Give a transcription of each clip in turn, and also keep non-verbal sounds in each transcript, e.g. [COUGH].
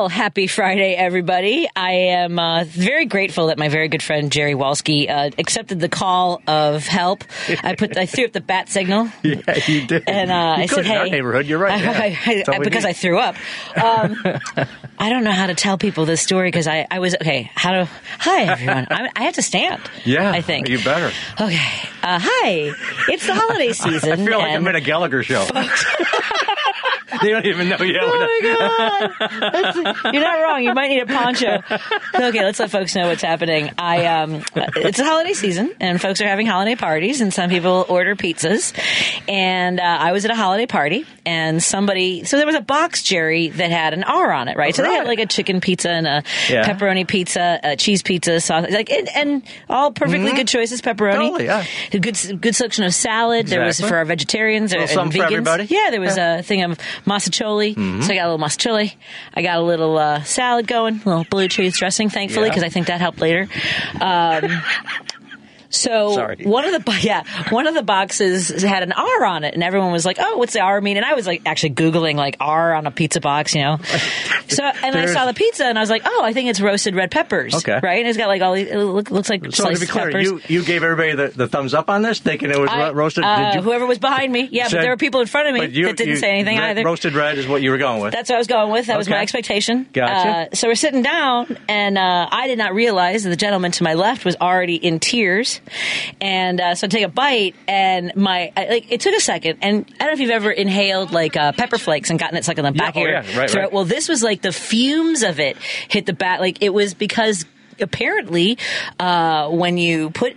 Well, happy Friday, everybody. I am uh, very grateful that my very good friend Jerry Walski uh, accepted the call of help. I put, I threw up the bat signal. [LAUGHS] Yeah, you did. And uh, You I said, in "Hey, our neighborhood, you're right. [LAUGHS] I- I- I- because need. I threw up. Um, [LAUGHS] I don't know how to tell people this story because I, I was okay. How to? Hi, everyone. I, I have to stand. Yeah, I think you better. Okay. Uh, hi. It's the holiday season. I feel like I'm in a Gallagher show. [LAUGHS] they don't even know yet. Oh my god! [LAUGHS] That's- You're not wrong. You might need a poncho. Okay, let's let folks know what's happening. I um, it's the holiday season, and folks are having holiday parties, and some people order pizzas. And uh, I was at a holiday party, and somebody. So there was a box, Jerry, that had an R on it, right? So they had like a chicken pizza and a Yeah. pepperoni pizza, a cheese pizza, sauce, like and, and all perfectly good choices. Pepperoni, Mm-hmm. Totally, yeah. A good good selection of salad. There was for our vegetarians Little and vegans. Yeah, there was a thing of mostaccioli. Mm-hmm. So I got a little mostaccioli. I got a little uh, salad going, a little blue cheese dressing, thankfully, Yeah. because I think that helped later. Um, [LAUGHS] so Sorry. one of the [LAUGHS] yeah one of the boxes had an R on it, and everyone was like, "Oh, what's the R mean?" And I was like actually googling like R on a pizza box, you know. [LAUGHS] So and I saw the pizza, and I was like, "Oh, I think it's roasted red peppers." Okay. right? And it's got like all these. It looks like So to be clear, peppers. you, you gave everybody the, the thumbs up on this, thinking it was I- ro- roasted. uh, Did you, whoever was behind me, yeah, but there were people in front of me you- that didn't say anything either. Roasted red is what you were going with. That's what I was going with. That was my expectation. Gotcha. Uh, so we're sitting down, and uh, I did not realize that the gentleman to my left was already in tears. And uh, so I take a bite, and my I, like it took a second. And I don't know if you've ever inhaled like uh, pepper flakes and gotten it stuck in the back oh, of your yeah, right, throat. right. Well, this was like the fumes of it hit the back. Like it was because apparently uh, when you put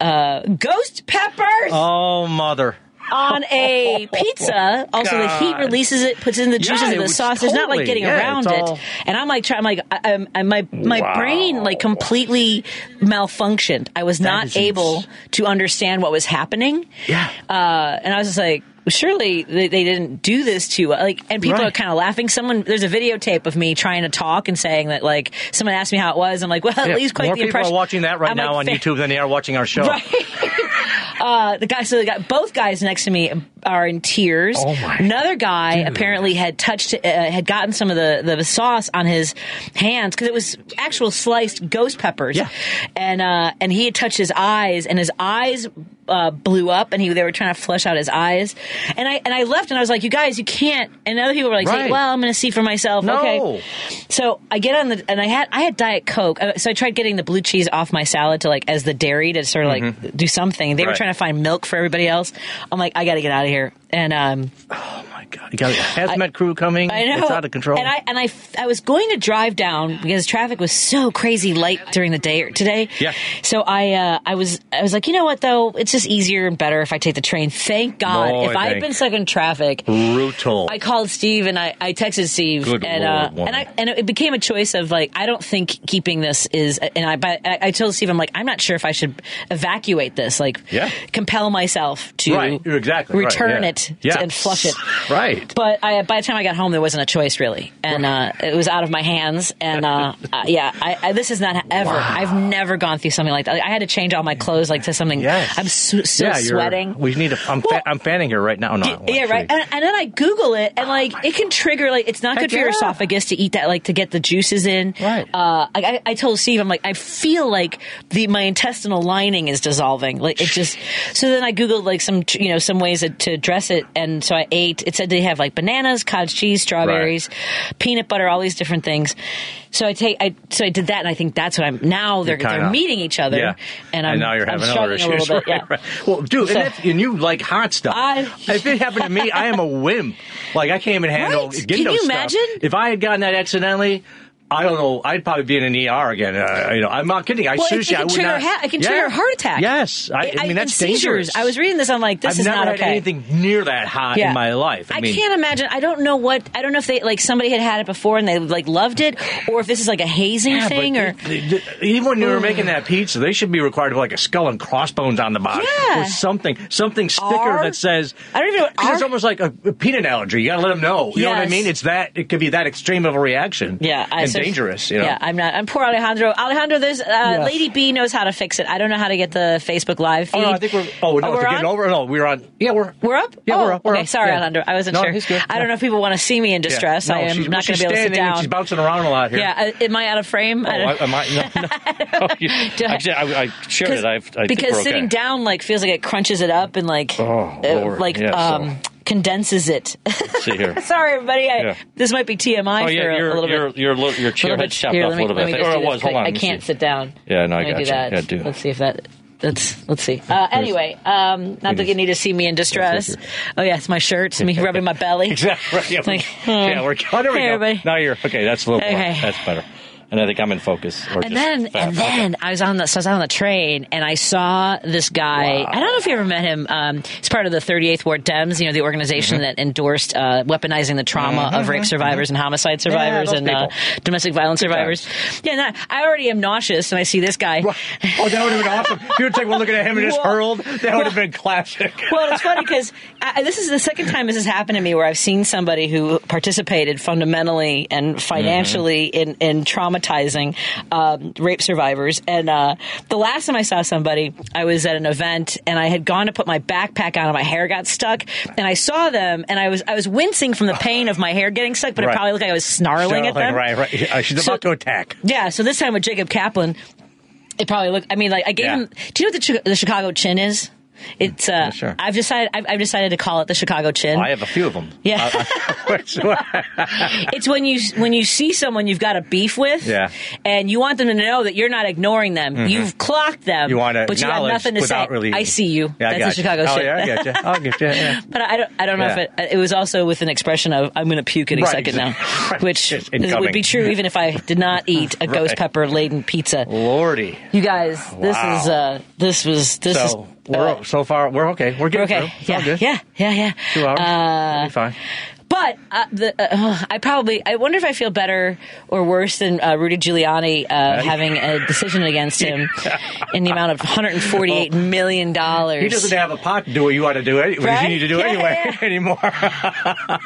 uh, ghost peppers oh, mother. On a [LAUGHS] pizza. Also, the heat releases it, puts in the juices it of the sauce. There's not like getting yeah, around it's it. And I'm like trying. I'm like, I, I, my my Wow. brain like completely malfunctioned. I was not able ins- to understand what was happening. Yeah. Uh, and I was just like. Surely they, they didn't do this to like, and people Right. are kind of laughing. Someone there's a videotape of me trying to talk and saying that like someone asked me how it was. I'm like, well, at Yeah, least quite more the people impression. People are watching that right I'm now like, on "Fa- YouTube than they are watching our [LAUGHS] show. Right. [LAUGHS] uh, the guy, so they got both guys next to me are in tears. Oh, my Another guy apparently had touched, uh, had gotten some of the, the sauce on his hands because it was actual sliced ghost peppers. Yeah. And, uh, and he had touched his eyes and his eyes, uh, blew up and he, they were trying to flush out his eyes. And I, and I left and I was like, you guys, you can't. And other people were like, Right. well, I'm going to see for myself. No. Okay. So I get on the and I had I had Diet Coke. Uh, So I tried getting the blue cheese off my salad to like as the dairy to sort of like do something. They were Mm-hmm. Trying to find milk for everybody else. I'm like, I got to get out of here here. And um, Oh, my God. You got a hazmat crew coming. I know It's out of control. And I and I I was going to drive down because traffic was so crazy light during the day today. Yeah. So I uh, I was I was like, you know what though, it's just easier and better if I take the train. Thank God. Boy, if I had been stuck in traffic, Brutal. I called Steve and I, I texted Steve Good and Lord, uh, and I and it became a choice of like I don't think keeping this is and I but I, I told Steve I'm like I'm not sure if I should evacuate this like Yeah. compel myself to Right, exactly right, return yeah. it Yeah. and flush it Right. but I, by the time I got home there wasn't a choice really and uh, it was out of my hands and uh, uh, yeah I, I, this is not ever I've never gone through something like that I had to change all my clothes like to something Yes. I'm su- still yeah, sweating We need to. I'm, Well- fa- I'm fanning here right now. No, yeah, right. And, and then I Google it, and like it can trigger like it's not Heck good for your esophagus to eat that, like to get the juices in. Right. Uh, I, I- I told Steve, I'm like, I feel like the my intestinal lining is dissolving. Like it just. So then I Googled like some you know some ways to, to dress it, and so I ate. It said they have like bananas, cottage cheese, strawberries, peanut butter, all these different things. So I take, I so I did that, and I think that's what I'm now. They're kinda- they're meeting each other, Yeah. and I'm and now you're I'm having other issues. a little bit. [LAUGHS] right, yeah. right. Well, dude, So- and, that's, and you like hot stuff. I- if it happened to me, I am a wimp. Like I can't even [LAUGHS] handle Right. Can you stuff. imagine? If I had gotten that accidentally, I don't know. I'd probably be in an ER again. Uh, you know, I'm not kidding. I Well, seriously, it I can would trigger not. ha- it can Yeah. trigger a heart attack. Yes, I, I mean that's seizures. dangerous. I was reading this. I'm like, this I've is never not had okay. anything near that hot Yeah. in my life. I, I, mean, can't imagine. I don't know what. I don't know if they like somebody had had it before and they like loved it, or if this is like a hazing Yeah, thing, or they- they- even when you were making that pizza, they should be required to like a skull and crossbones on the bottom Yeah. or something, something sticker R? that says. I don't even know it's almost like a, a peanut allergy. You got to let them know. You know what I mean? It's that. It could be that extreme of a reaction. Yeah, I so- dangerous. You know. Yeah, I'm not. I'm poor Alejandro. Alejandro, there's uh, Lady B knows how to fix it. I don't know how to get the Facebook Live feed. Oh no, I think we're. Oh no, we're to get on? over. No, we're on. Yeah, we're. We're up. Yeah, oh, we're up. We're okay, up. sorry, Yeah. Alejandro. I wasn't No, sure. he's good. I don't know if people want to see me in Yeah. distress. No, I am she's- not going to be able to sit standing down. She's bouncing around a lot here. yeah, uh, am I out of frame? Oh, I don't- I, am I, no, no. [LAUGHS] Oh, you- [LAUGHS] I- actually, I, I shared it. I, I because we're okay. sitting down like feels like it crunches it up and like Oh, uh, Lord. like Yeah, so- um condenses it. Let's see here. [LAUGHS] Sorry, everybody. I, Yeah. This might be TMI Oh for yeah, a, a little your bit. your your your chair little had bit- chopped off a little bit. me I just think. do Or it was. Hold on. I can't sit down. Yeah, no, I got do that. Yeah, do. Let's see if that. Let's let's see. Uh, anyway, um, not that you need to see me in distress. Oh yeah, it's my shirt. It's me [LAUGHS] rubbing my belly. Exactly. Right. Yeah, Like, yeah we're. [LAUGHS] Oh, there we Hey, go. everybody. Now you're okay. That's a little more. Okay. That's better. And I think I'm in focus. Or And then, fat. and then I was on the, so I was on the train, and I saw this guy. I don't know if you ever met him. Um, he's part of the 38th Ward Dems, you know, the organization Mm-hmm. that endorsed uh, weaponizing the trauma of rape survivors and homicide survivors those and uh, domestic violence survivors. Yeah, no, I already am nauseous, and I see this guy. Oh, that would have been awesome. If you would take one look at him and just Well- hurled, that would have been classic. Well, it's funny [LAUGHS] because this is the second time this has happened to me where I've seen somebody who participated fundamentally and financially Mm-hmm. in, in traumatizing um, rape survivors. And uh, the last time I saw somebody, I was at an event and I had gone to put my backpack on and my hair got stuck. And I saw them and I was I was wincing from the pain of my hair getting stuck, but it probably looked like I was snarling at them. Right, right. Yeah, She's So- about to attack. Yeah, so this time with Jacob Kaplan, it probably looked. I mean, like I gave Yeah. him. Do you know what the, the Chicago Chin is? It's. Uh, sure. I've decided. I've, I've decided to call it the Chicago Chin. I have a few of them. Yeah. [LAUGHS] it's when you when you see someone you've got a beef with, Yeah. and you want them to know that you're not ignoring them. You've clocked them. Mm-hmm. you want to but you acknowledge nothing to say. really. I see you. Yeah, That's the Chicago you. Chin. Oh yeah, I get you. I'll get you. Yeah. [LAUGHS] But I don't. I don't know Yeah. if it. It was also with an expression of "I'm going to puke any Right, second now," [LAUGHS] which would be true even if I did not eat a ghost pepper laden pizza. Lordy. You guys, this Wow. is uh, this was this So is we're uh, so far we're okay. We're getting okay. through. It's Yeah, yeah, yeah, yeah. Two hours. Uh, fine. But uh, the, uh, I probably I wonder if I feel better or worse than uh, Rudy Giuliani uh, having a decision against him in the amount of 148 million dollars. He doesn't have a pot to do what you want to do. Any- what Right? You need to do Yeah, anyway yeah. [LAUGHS] anymore.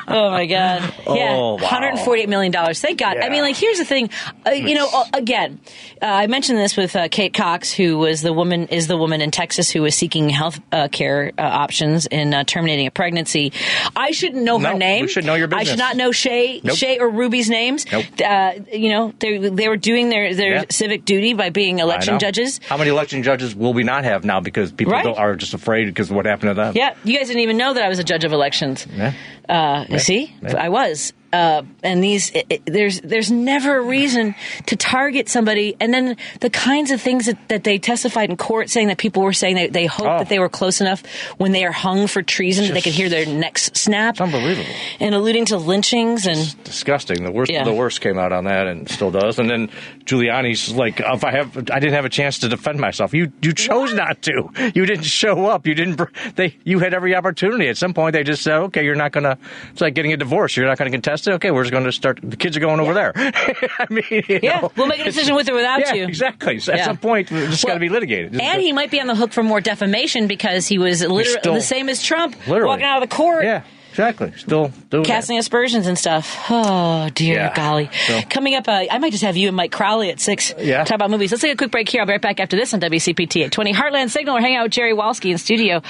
Oh my god! Yeah, Oh, wow. 148 million dollars. Thank God. I mean, like, here's the thing. Uh, you know, again, uh, I mentioned this with uh, Kate Cox, who was the woman is the woman in Texas who was seeking health uh, care uh, options in uh, terminating a pregnancy. I shouldn't know No, her name. Should know your I should not know Shaye, Nope. Shaye or Ruby's names. Nope. Uh, you know, they they were doing their their Yeah. civic duty by being election judges. How many election judges will we not have now because people Right. are just afraid because of what happened to them? Yeah, you guys didn't even know that I was a judge of elections. Yeah. Uh, you See, I was. Uh, and these, it, it- there's there's never a reason to target somebody. And then the kinds of things that, that they testified in court, saying that people were saying that they hoped Oh. that they were close enough when they are hung for treason that they could hear their necks snap. It's unbelievable. And alluding to lynchings and disgusting. The worst, Yeah. the worst came out on that, and still does. And then Giuliani's like, if I have, I didn't have a chance to defend myself. You, you chose not to. You didn't show up. You didn't. They, you had every opportunity. At some point, they just said, okay, you're not gonna. It's like getting a divorce. You're not gonna contest it. Okay, we're just gonna start. The kids are going over there. [LAUGHS] I mean, yeah, know, we'll make a decision with or without yeah, you. exactly. So at Yeah. some point, it's just got to be litigated. Is And the- he might be on the hook for more defamation because he was literally the same as Trump, Literally. walking out of the court. yeah, exactly. Still doing that. casting aspersions and stuff. Oh dear Yeah. golly! So- Coming up, uh, I might just have you and Mike Crowley at six. Yeah. talk about movies. Let's take a quick break here. I'll be right back after this on WCPT at twenty. Heartland Signal. We're hanging out with Jerry Walski in studio.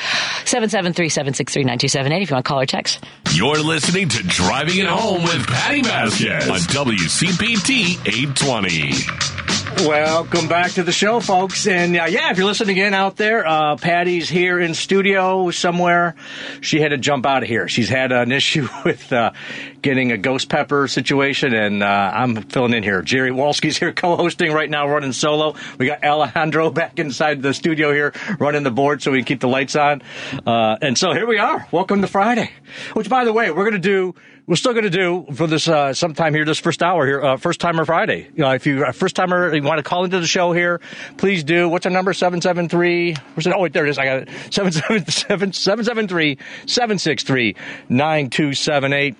Seven seven three seven six three nine two seven eight. If you want to call or text. You're listening to Driving It Home with Patti Vasquez on WCPT 820. Welcome back to the show, folks. And uh, yeah, if you're listening again out there, uh, Patti's here in studio somewhere. She had to jump out of here. She's had an [LAUGHS] issue with uh, getting a ghost pepper situation, and uh, I'm filling in here. Jerry Walski's here [LAUGHS] co-hosting right now, running solo. We got Alejandro [LAUGHS] back inside the studio here, running the board so we can keep the lights on. Uh, and so here we are. Welcome to Friday. Which, by the way, we're going to do we're still going to do for this uh, sometime here, this first hour here, uh, first timer Friday. You know, if you first timer, you want to call into the show here, please do. What's our number? 773. Oh, wait, there it is. I got it. 777 [LAUGHS] 773 763 9278.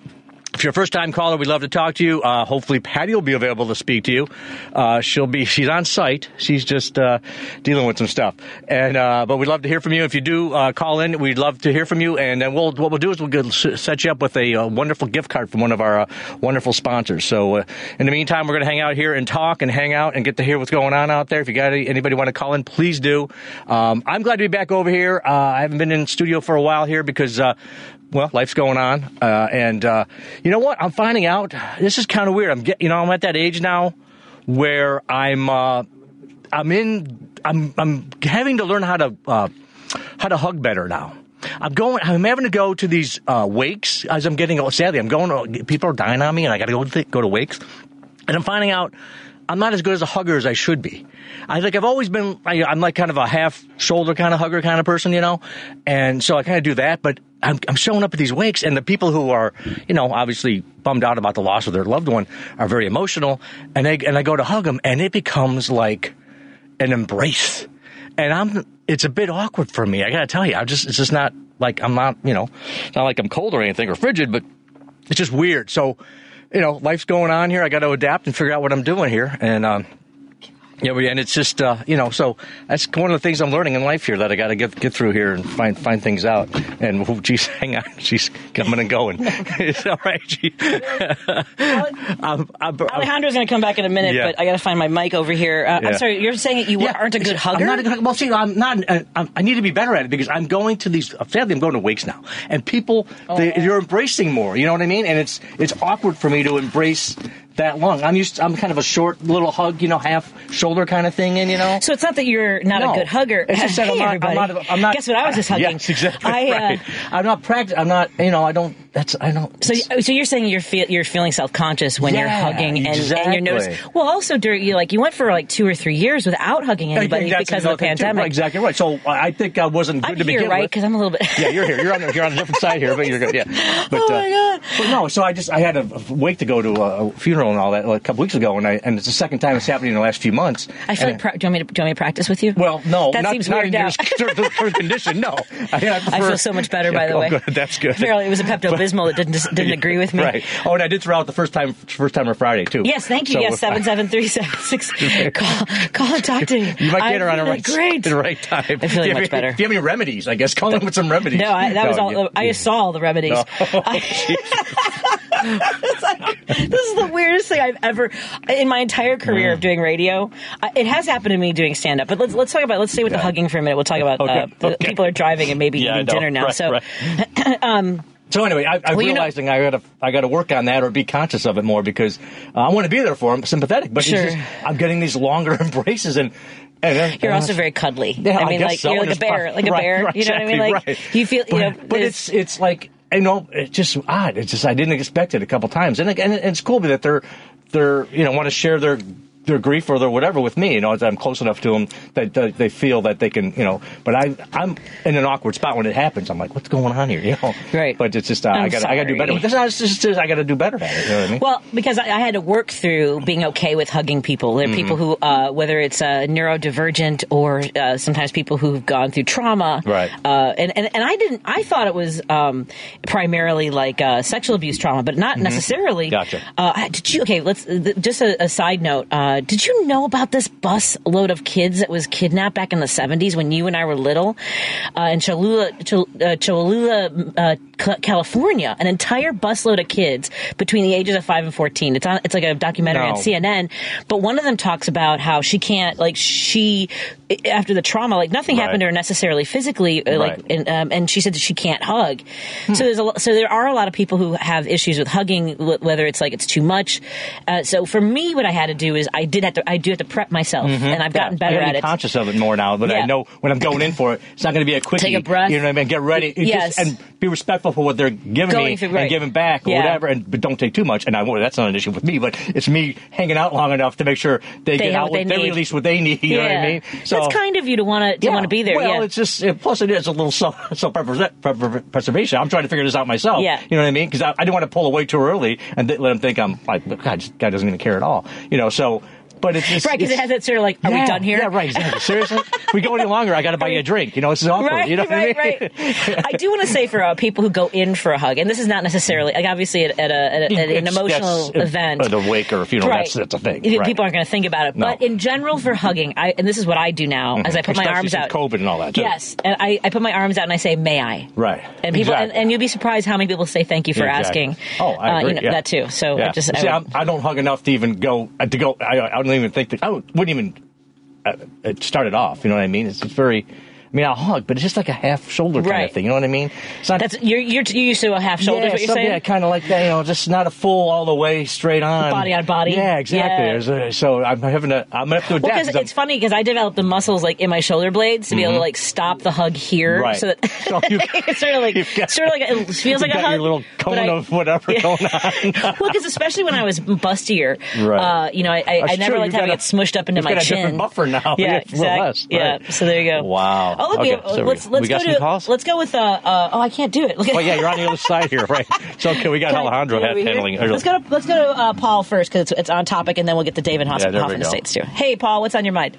If you're a first time caller, we'd love to talk to you. Uh, hopefully, Patti will be available to speak to you. Uh, she'll be, she's on site. She's just uh, dealing with some stuff. And uh, but we'd love to hear from you. If you do uh, call in, we'd love to hear from you. And then we'll what we'll do is we'll set you up with a, uh, wonderful gift card from one of our wonderful sponsors. So in the meantime, we're going to hang out here and talk and hang out and get to hear what's going on out there. If you got any, anybody want to call in, please do. Um, I'm glad to be back over here. I haven't been in studio for a while here because well, life's going on, uh, and uh, you know what? I'm finding out this is kind of weird. I'm get, you know, I'm at that age now where I'm, uh, I'm in, I'm, I'm having to learn how to, uh, how to hug better now. I'm going. I'm having to go to these uh, wakes as I'm getting. Sadly, I'm going. People are dying on me, and I got to go to go to wakes, and I'm finding out I'm not as good as a hugger as I should be. I think I've always been, I, I'm like kind of a half shoulder kind of hugger kind of person, you know? And so I kind of do that, but I'm, I'm showing up at these wakes and the people who are, you know, obviously bummed out about the loss of their loved one are very emotional. And they, and I go to hug them and it becomes like an embrace. And I'm, it's a bit awkward for me. I gotta tell you, I just, it's just not like, I'm not, you know, not like I'm cold or anything or frigid, but it's just weird. So, you know, life's going on here. I got to adapt and figure out what I'm doing here. And, um, yeah, but- and it's just uh, you know, so that's one of the things I'm learning in life here that I got to get get through here and find find things out. And [LAUGHS] oh, geez, hang on, [LAUGHS] she's coming and going. [LAUGHS] it's all right. She, I'm, I'm, Alejandro's going to come back in a minute, Yeah. but I got to find my mic over here. Uh, Yeah. I'm sorry, you're saying that you Yeah, aren't a good hugger? I'm not a good. Well, see, I'm not. Uh, I'm, I need to be better at it because I'm going to these. Sadly, I'm going to wakes now, and people they, Oh. you're embracing more. You know what I mean? And it's it's awkward for me to embrace that long. I'm used. I'm kind of a short little hug, you know, half shoulder kind of thing, and you know. So it's not that you're not No. a good hugger. It's just that hey, I'm not. I'm not. I'm not. Guess what I was just [LAUGHS] hugging? Yes, exactly. I, uh, right. I'm not practice. I'm not. You know. I don't. That's. I don't. So, so you're saying you're feel, you're feeling self conscious when you're hugging and, and you're noticing. Well, also during you like you went for like two or three years without hugging anybody because of the too. pandemic. Exactly right. So I I think I wasn't good I'm to here, begin right? with. Because I'm a little bit. [LAUGHS] yeah, you're here. You're on, you're on a different side here, but you're good. Yeah. [LAUGHS] But, Oh, my uh, God. But no, so I just I had a wake to go to a, funeral and all that like, a couple weeks ago, and I and it's the second time it's happening in the last few months. I feel like. Do, you want me to, do you want me to practice with you? well, no, that not, seems not weird in your [LAUGHS] condition. No, I, I prefer- feel so much better, by the Oh, way. good. That's good. Apparently, it was a Pepto Bismol that didn't [LAUGHS] didn't agree with me. Right. Oh, and I did throw out the first time first timer Friday too. Yes, thank you. So yes, if I- seven seven three seven six. [LAUGHS] Call, call and talk to me. You might get her on the right, Great. [LAUGHS] the right time. You have much any- better. Do you have any remedies? I guess call in with some remedies. No, I, that was all. you- I saw all the remedies. No. I- like, this is the weirdest thing I've ever in my entire career Mm. of doing radio. I, it has happened to me doing stand up, but let's let's talk about let's stay with the hugging for a minute. We'll talk about uh, Okay, the okay. people are driving and maybe Yeah, eating dinner now. Right, so right. [CLEARS THROAT] So anyway, I, I'm Well, you know- realizing I gotta I gotta work on that or be conscious of it more because uh, I want to be there for him, sympathetic. But Sure. just, I'm getting these longer [LAUGHS] embraces and. and you're also very cuddly. Yeah, I mean, like so. you're like a bear, fun. like a bear. right, you know what I mean? Like right. you feel, you but, know. but it's it's like you know it's just odd. It's just I didn't expect it a couple times, and and, and it's cool that they're they're you know want to share their their grief or their whatever with me. You know, I'm close enough to them that, that they feel that they can you know. But I I'm in an awkward spot when it happens. I'm like, what's going on here? [LAUGHS] You know, Right. But it's just uh, I got I got to do better. sorry. It's not, it's just, I got to do better at it. You know what I mean? Well, because I, I had to work through being okay with hugging people. There are people Mm-hmm. who, uh, whether it's uh, neurodivergent or uh, sometimes people who've gone through trauma. Right. Uh, and, and, and I didn't, I thought it was um, primarily like uh, sexual abuse trauma, but not necessarily. Mm-hmm. Gotcha. Uh, did you, okay, let's, th- just a, a side note. Uh, did you know about this bus load of kids that was kidnapped back in the 70s when you and I were little? Uh, in Chowchilla, Chol- uh, Chowchilla, uh, California? An entire busload of kids between the ages of 5 and 14. It's on, it's like a documentary No. on CNN, but one of them talks about how she can't, like, she, after the trauma, like, nothing Right. happened to her necessarily physically, uh, like, Right. and, um, and she said that she can't hug. So there's a, so there are a lot of people who have issues with hugging, whether it's like it's too much. Uh, so for me, what I had to do is I did have to, I do have to prep myself, and I've gotten Mm-hmm. Yeah, better I gotta at be it. conscious of it more now, but I know when I'm going in for it, it's not going to be a quick. Take a breath. You know what I mean? Get ready. It Yes. Just, and be respectful for what they're giving Going me through- right. and giving back or Yeah. whatever, and but don't take too much. And I won't. That's not an issue with me, but it's me hanging out long enough to make sure they, They get have out what they they need. release what they need. [LAUGHS] You know what I mean? So that's kind of you to want to to want to be there. Well, yeah. it's just it, plus it is a little self [LAUGHS] self preservation. I'm trying to figure this out myself. Yeah. you know what I mean? Because I, I didn't want to pull away too early and th- let them think I'm like, God, this guy doesn't even care at all. You know, so. But it's, it's right because it has that sort of like, are yeah, we done here? Yeah, right. Exactly. Seriously, if we go any longer, I got to buy you a drink. You know, this is awkward. Right, you know right, what I mean? right. I do want to say for uh, people who go in for a hug, and this is not necessarily like obviously at, at, a, at, a, at an emotional event, at a wake or a funeral, right? that's- that's a thing, People right. aren't going to think about it, No. but in general, for hugging, I and this is what I do now, as I put my arms out. COVID and all that. Too. Yes, and I, I put my arms out and I say, "May I?" Right. And people, and, Exactly. and you'd be surprised how many people say thank you for exactly. asking. Oh, I uh, agree. you know, yeah. that too. So yeah. I just, See, I don't hug enough to even go uh, to go. I, I don't even think that I would, wouldn't even uh, uh, it off. You know what I mean? It's, it's very. I mean, I'll hug, but it's just like a half shoulder kind Right. of thing. You know what I mean? It's not. that's you're you're you used to a half shoulder. yeah, is what you're saying? yeah, kind of like that. You know, just not a full all the way straight on Body on body. Yeah, exactly. Yeah. A- So I'm having to. I'm gonna have to adapt. Well, because 'cause I'm- it's funny because I developed the muscles like in my shoulder blades to be able to like stop the hug here, Mm-hmm. Right. so that [LAUGHS] So [LAUGHS] it's sort of like got- sort of like it [LAUGHS] feels like a hug. your little cone I- of whatever Yeah. going on. well, because especially when I was bustier, Right. uh, you know, I, I, I never liked having it smushed up into my got a chin. different buffer now. Yeah, a exactly. less, Yeah, so there you go. Wow. Oh, look, we Okay, have, so let's let's we go some to calls? let's go with uh, uh oh I can't do it. Look at Well, yeah, you're on the other side here, right? So okay, we got Can Alejandro can I hat handling. Let's go to let's go to uh, Paul first because it's, it's on topic, and then we'll get to David Hoff- Yeah, there we Hoffman go. Estates too. Hey, Paul, what's on your mind?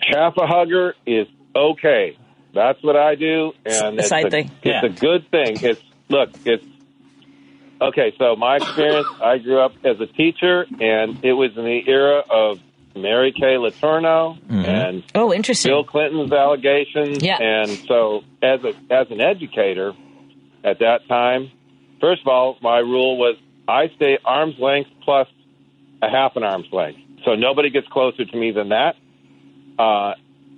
half a hugger is okay. That's what I do, and it's side a, thing. It's Yeah. a good thing. It's look, it's okay. So my experience, I grew up as a teacher, and it was in the era of Mary Kay Letourneau and Oh, interesting. Bill Clinton's allegations. Yeah. And so, as a as an educator at that time, first of all, my rule was I stay arm's length plus a half an arm's length, so nobody gets closer to me than that. Uh,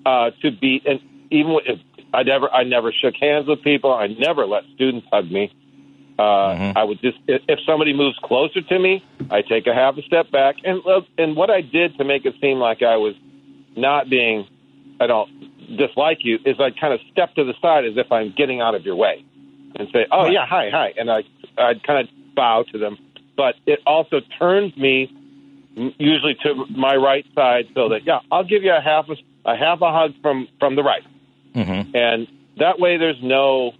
uh, to be and even if I never I never shook hands with people. I never let students hug me. Uh, Mm-hmm. I would just if somebody moves closer to me, I take a half a step back, and look, and what I did to make it seem like I was not being, I don't dislike you, is I kind of step to the side as if I'm getting out of your way, and say, "Oh yeah, hi, hi," and I I'd kind of bow to them, but it also turns me usually to my right side so that yeah, I'll give you a half a, a half a hug from from the right, Mhm. and that way there's no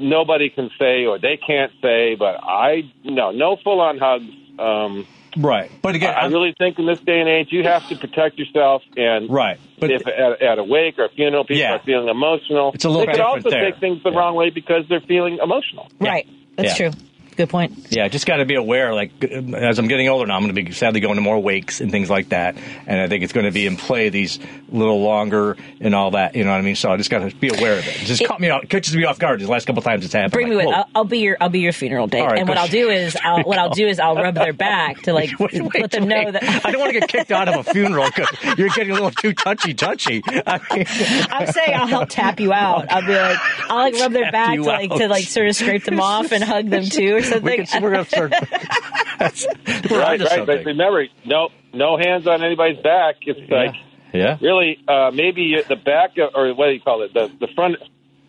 nobody can say or they can't say, but I no no full on hugs. Um, Right, but again, I I'm- really think in this day and age you have to protect yourself and right, but if at, at a wake or a funeral people Yeah. are feeling emotional, It's a little they could also there. take things the Yeah. wrong way because they're feeling emotional. Right. That's Yeah. true. Good point. Yeah, just got to be aware. Like as I'm getting older now, I'm going to be sadly going to more wakes and things like that, and I think it's going to be in play these little longer and all that. You know what I mean? So I just got to be aware of it. It just It- caught me out, catches me off guard. The last couple times it's happened. Bring me with. I'll, I'll be your. I'll be your funeral date. Right, and what. I'll do is, [LAUGHS] I'll, what I'll do is, I'll rub their [LAUGHS] back to like [LAUGHS] Wait, wait, let them know wait. that. I don't want to get kicked out of a funeral because you're getting a little too touchy touchy. I mean, I'm saying I'll help tap you out. I'll be like, I'll like rub their back to like out. to like sort of scrape them off and hug them too or we something. can, we're going to start. [LAUGHS] We're right, onto right. something. But remember, no no hands on anybody's back. It's like yeah. really uh, maybe the back of, or what do you call it? The the front.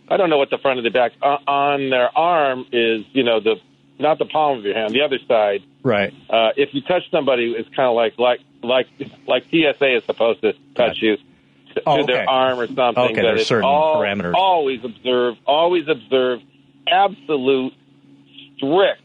I don't know what the front of the back uh, on their arm is. You know the not the palm of your hand, the other side. Right. Uh, if you touch somebody, it's kind of like like like like TSA is supposed to touch Gotcha. you to, Oh, to okay. their arm or something. Okay, that there's certain all, parameters. Always observe. Always observe absolute strict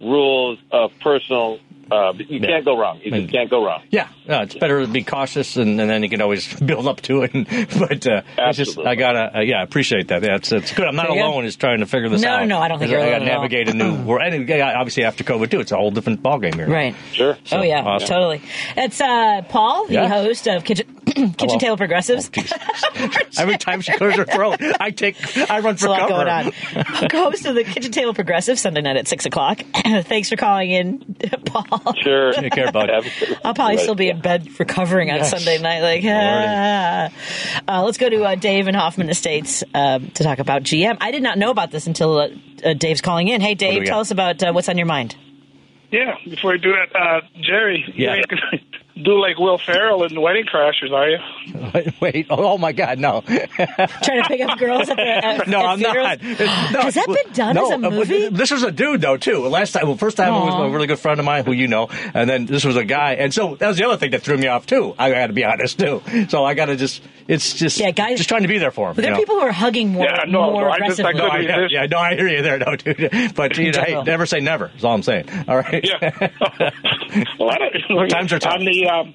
rules of personal. Uh, you Yeah. can't go wrong. You And- just can't go wrong. Yeah, no, it's better to be cautious, and, and then you can always [LAUGHS] build up to it. And, [LAUGHS] but uh, it's just I gotta, uh, yeah, I appreciate that. That's it's good. I'm not There you go. alone. Is trying to figure this No, out. no, no, I don't think you're I got to alone at all. navigate a new [CLEARS THROAT] world, and uh, obviously after COVID too, it's a whole different ballgame here. right. Sure. oh yeah, awesome. totally. It's uh, Paul, the Yeah. host of Kitchen, Kitchen Hello. Table Progressives. [LAUGHS] Every time she clears her throat, I take, I run There's a for lot cover. going on. Host of the Kitchen Table Progressive Sunday night at six o'clock. [CLEARS THROAT] Thanks for calling in, [LAUGHS] Paul. Sure. Take care, bud. Have a good- I'll probably Right. still be in bed recovering on Yes. Sunday night. Like, ah. uh, let's go to uh, Dave in Hoffman Estates um, to talk about GM. I did not know about this until uh, uh, Dave's calling in. Hey, Dave, tell got? us about uh, what's on your mind. Yeah, before I do that, uh, Jerry, [LAUGHS] you Yeah. Ain't gonna, do like Will Ferrell in Wedding Crashers, are you? Wait, [LAUGHS] wait. Oh, oh my God, no. Trying to pick up girls at the at, [LAUGHS] No, at I'm theaters? not. No, Has that been done no, as a uh, movie? This was a dude though too. Last time, well, first time it was Aw. a really good friend of mine who you know, and then this was a guy, and so that was the other thing that threw me off too. I got to be honest too. So I got to just, it's just, Yeah, guys- just trying to be there for him. But there are know? people who are hugging more, Yeah, no, more no, I just- I aggressively. No, I, yeah, yeah, no, I hear you there, no, dude. [LAUGHS] But you know, hey, never say never. Is all I'm saying. All right. Yeah. well, I don't, Times are tough. On the um,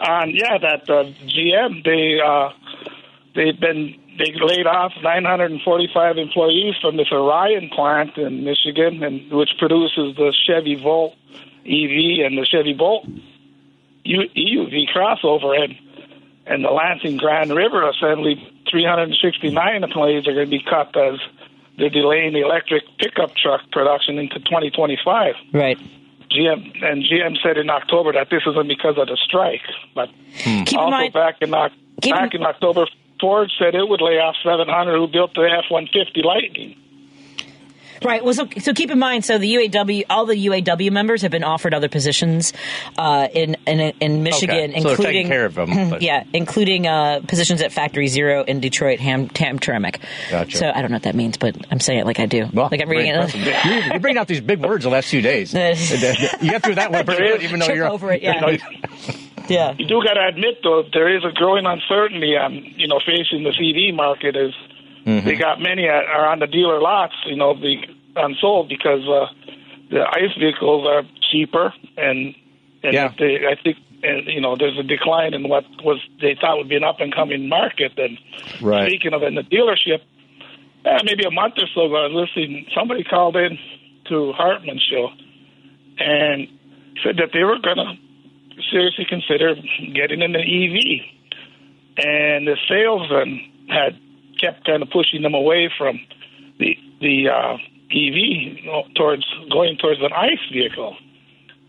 on yeah, that uh, GM they uh, they've been they laid off 945 employees from this Orion plant in Michigan, and which produces the Chevy Bolt EV and the Chevy Bolt EUV crossover, and and the Lansing Grand River Assembly 369 employees are going to be cut as they're delaying the electric pickup truck production into 2025. Right. GM and GM said in October that this isn't because of the strike, but hmm. Keep in also mind, back in Oc- in- back in October, Ford said it would lay off 700 who built the F-150 Lightning. Right. Well, so, so keep in mind, so the UAW, all the UAW members have been offered other positions uh, in, in in Michigan, Okay, so including taking care of them, [CLEARS THROAT] but- yeah, including uh, positions at Factory Zero in Detroit, Ham, Hamtramck. Gotcha. So I don't know what that means, but I'm saying it like I do. Well, like I'm reading it. impressive. You- You're bringing out these big words the last few days. [LAUGHS] you got through that one [LAUGHS] pretty good, even though Trip you're over it, yeah. you [LAUGHS] yeah. You do got to admit though, there is a growing uncertainty on you know facing the EV market as Mm-hmm. they got many at, are on the dealer lots, you know, the unsold because uh, the ICE vehicles are cheaper and and Yeah. they, I think. And you know, there's a decline in what was they thought would be an up and coming market. And Right. speaking of in the dealership, uh, maybe a month or so ago, I was listening. Somebody called in to Hartmann's show and said that they were going to seriously consider getting in an EV, and the salesman had kept kind of pushing them away from the the uh, EV you know, towards going towards an ICE vehicle.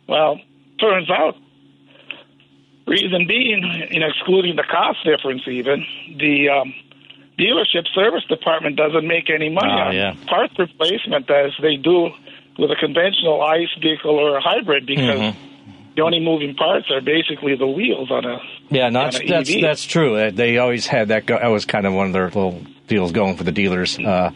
Well, turns out, reason being, in excluding the cost difference, even the um, dealership service department doesn't make any money Ah, on yeah. parts replacement as they do with a conventional ICE vehicle or a hybrid because Mm-hmm. the only moving parts are basically the wheels on a Yeah, no, that's that's, that's true. Uh, They always had that. Go- that was kind of one of their little deals going for the dealers. Uh,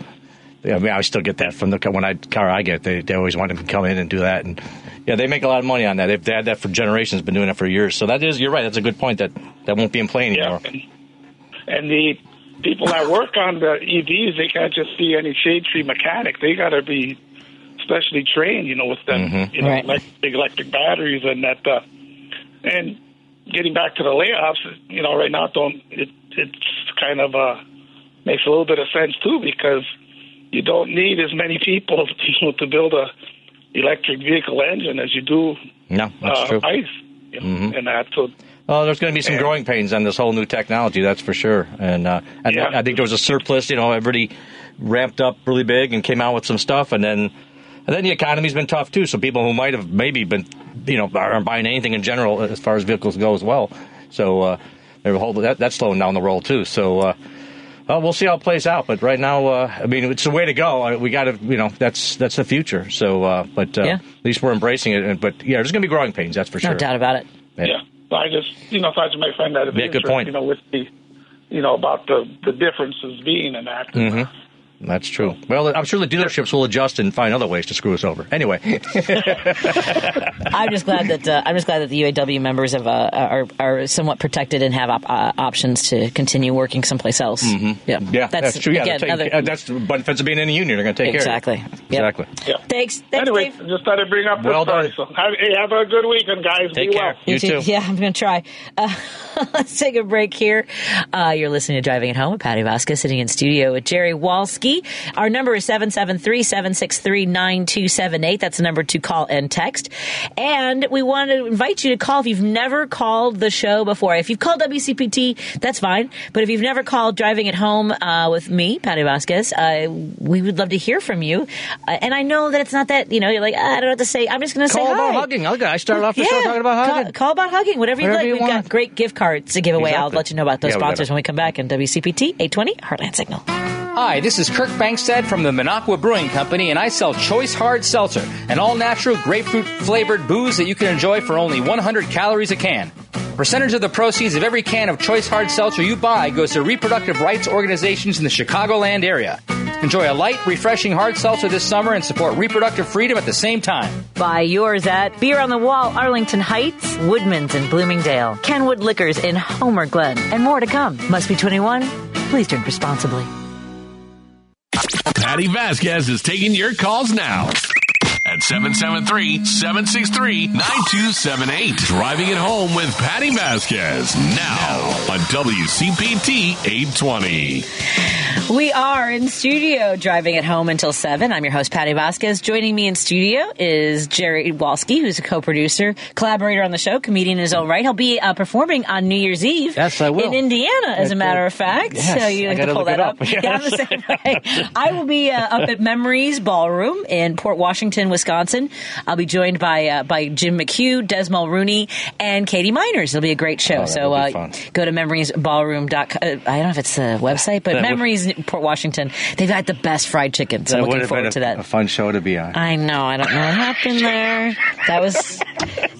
yeah, I mean, I still get that from the when I car I get. They they always want to come in and do that, and yeah, they make a lot of money on that. They've they had that for generations, been doing it for years. So that is, you're right. That's a good point. That that won't be in play anymore. Yeah, and, and the people that work on the EVs, they can't just be any shade tree mechanic. They got to be specially trained, you know, with them, Mm-hmm. you know, Right. like big electric batteries and that. Uh, and getting back to the layoffs, you know, right now, don't it it's kind of uh makes a little bit of sense too because you don't need as many people [LAUGHS] you know, to build a electric vehicle engine as you do No, that's uh, true. ICE, you know, and that. So Oh, there's going to be some growing pains on this whole new technology, that's for sure. And uh, I, Yeah. I think there was a surplus. You know, everybody ramped up really big and came out with some stuff, and then and then the economy's been tough too. So people who might have maybe been, you know, aren't buying anything in general as far as vehicles go as well. So uh, they're whole, that, that's slowing down the roll too. So. Uh, well, we'll see how it plays out, but right now, uh, I mean, it's the way to go. Uh, We got to, you know, that's that's the future. So, uh, but uh, Yeah. at least we're embracing it. And, but yeah, there's going to be growing pains, that's for No sure. doubt about it. Yeah. So I just, you know, thought you might find that a bit Yeah, good point. You know, with the, you know, about the the differences being in that. Mm-hmm. That's true. Well, I'm sure the dealerships will adjust and find other ways to screw us over. Anyway, [LAUGHS] I'm just glad that uh, I'm just glad that the UAW members have, uh, are are somewhat protected and have op- uh, options to continue working someplace else. Yeah, Mm-hmm. yeah, that's, true. Yeah, again, they're taking- another- uh, that's the benefits of being in a union. They're going to take exactly. care of it. Yep. Exactly. Yeah. Thanks. Thanks, Anyway, Dave. just thought I'd bring up this Well story. done. So, have, hey, have a good weekend, guys. Take Be care. well. You too. Yeah, I'm going to try. Uh, [LAUGHS] let's take a break here. Uh, you're listening to Driving at Home with Patti Vasquez sitting in studio with Jerry Walski. Our number is 773-763-9278. That's the number to call and text. And we want to invite you to call if you've never called the show before. If you've called WCPT, that's fine. But if you've never called Driving at Home uh, with me, Patti Vasquez, uh, we would love to hear from you. Uh, and I know that it's not that, you know, you're like, ah, I don't know what to say. I'm just going to say Call about hugging. Okay, I started off the show talking about Call- hugging. Call, about hugging, whatever, Whatever you you like. We've want. got great gift cards to give away. I'll let you know about those Yeah, sponsors when we come back in WCPT 820 Heartland Signal. Hi, this is Kirk Bangstad from the Minocqua Brewing Company, and I sell Choice Hard Seltzer, an all natural grapefruit flavored booze that you can enjoy for only 100 calories a can. Percentage of the proceeds of every can of Choice Hard Seltzer you buy goes to reproductive rights organizations in the Chicagoland area. Enjoy a light, refreshing hard seltzer this summer and support reproductive freedom at the same time. Buy yours at Beer on the Wall, Arlington Heights, Woodman's in Bloomingdale, Kenwood Liquors in Homer Glen, and more to come. Must be 21. Please drink responsibly. Patti Vasquez is taking your calls now at 773-763-9278. Driving it home with Patti Vasquez now on WCPT 820. We are in studio driving it home until 7. I'm your host, Patti Vasquez. Joining me in studio is Jerry Walski, who's a co-producer, collaborator on the show, comedian in his own right. He'll be uh, performing on New Year's Eve Yes, I will. in Indiana, as a matter the- of fact. Yes, so you I have to pull that it up. up. [LAUGHS] Yeah, I'm the same way. I will be uh, up at Memories Ballroom in Port Washington, Wisconsin. I'll be joined by uh, by Jim McHugh, Des Mulrooney, and Katie Miners. It'll be a great show. Oh, so uh, go to memoriesballroom.com. Uh, I don't know if it's the website, but That Memories in Port Washington. They've got the best fried chicken. So I'm looking forward to that. a fun show to be on. I know. I don't know what happened there. That was,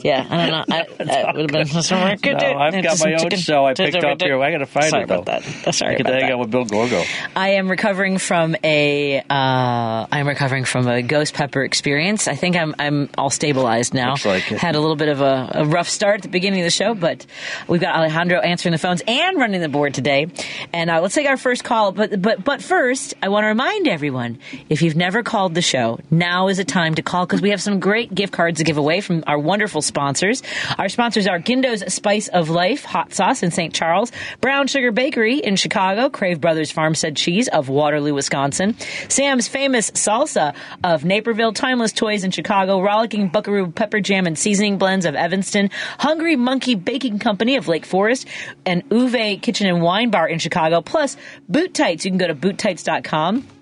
yeah. I don't know. I, [LAUGHS] that would have been some work. No, I've got my own show I picked up here. I got to find it though. about that. Sorry I get about to hang that. with Bill Gorgo. I am recovering from a. Uh, I'm recovering from a ghost pepper experience. I think I'm I'm all stabilized now. Like. Had a little bit of a, a rough start at the beginning of the show, but we've got Alejandro answering the phones and running the board today. And uh, let's take our first call. But but but first, I want to remind everyone: if you've never called the show, now is a time to call because we have some great gift cards to give away from our wonderful sponsors. Our sponsors are Gindo's Spice of Life Hot Sauce in St. Charles, Brown Sugar Bakery in Chicago, Crave Brothers Farmstead Cheese of Waterloo, Wisconsin, Sam's Famous Salsa of Naperville, Timeless Toys in Chicago, Rollicking Buckaroo Pepper Jam and Seasoning Blends of Evanston, Hungry Monkey Baking Company of Lake Forest, and Uvae Kitchen and Wine Bar in Chicago, plus Boot Tights. You can go to boottights.com.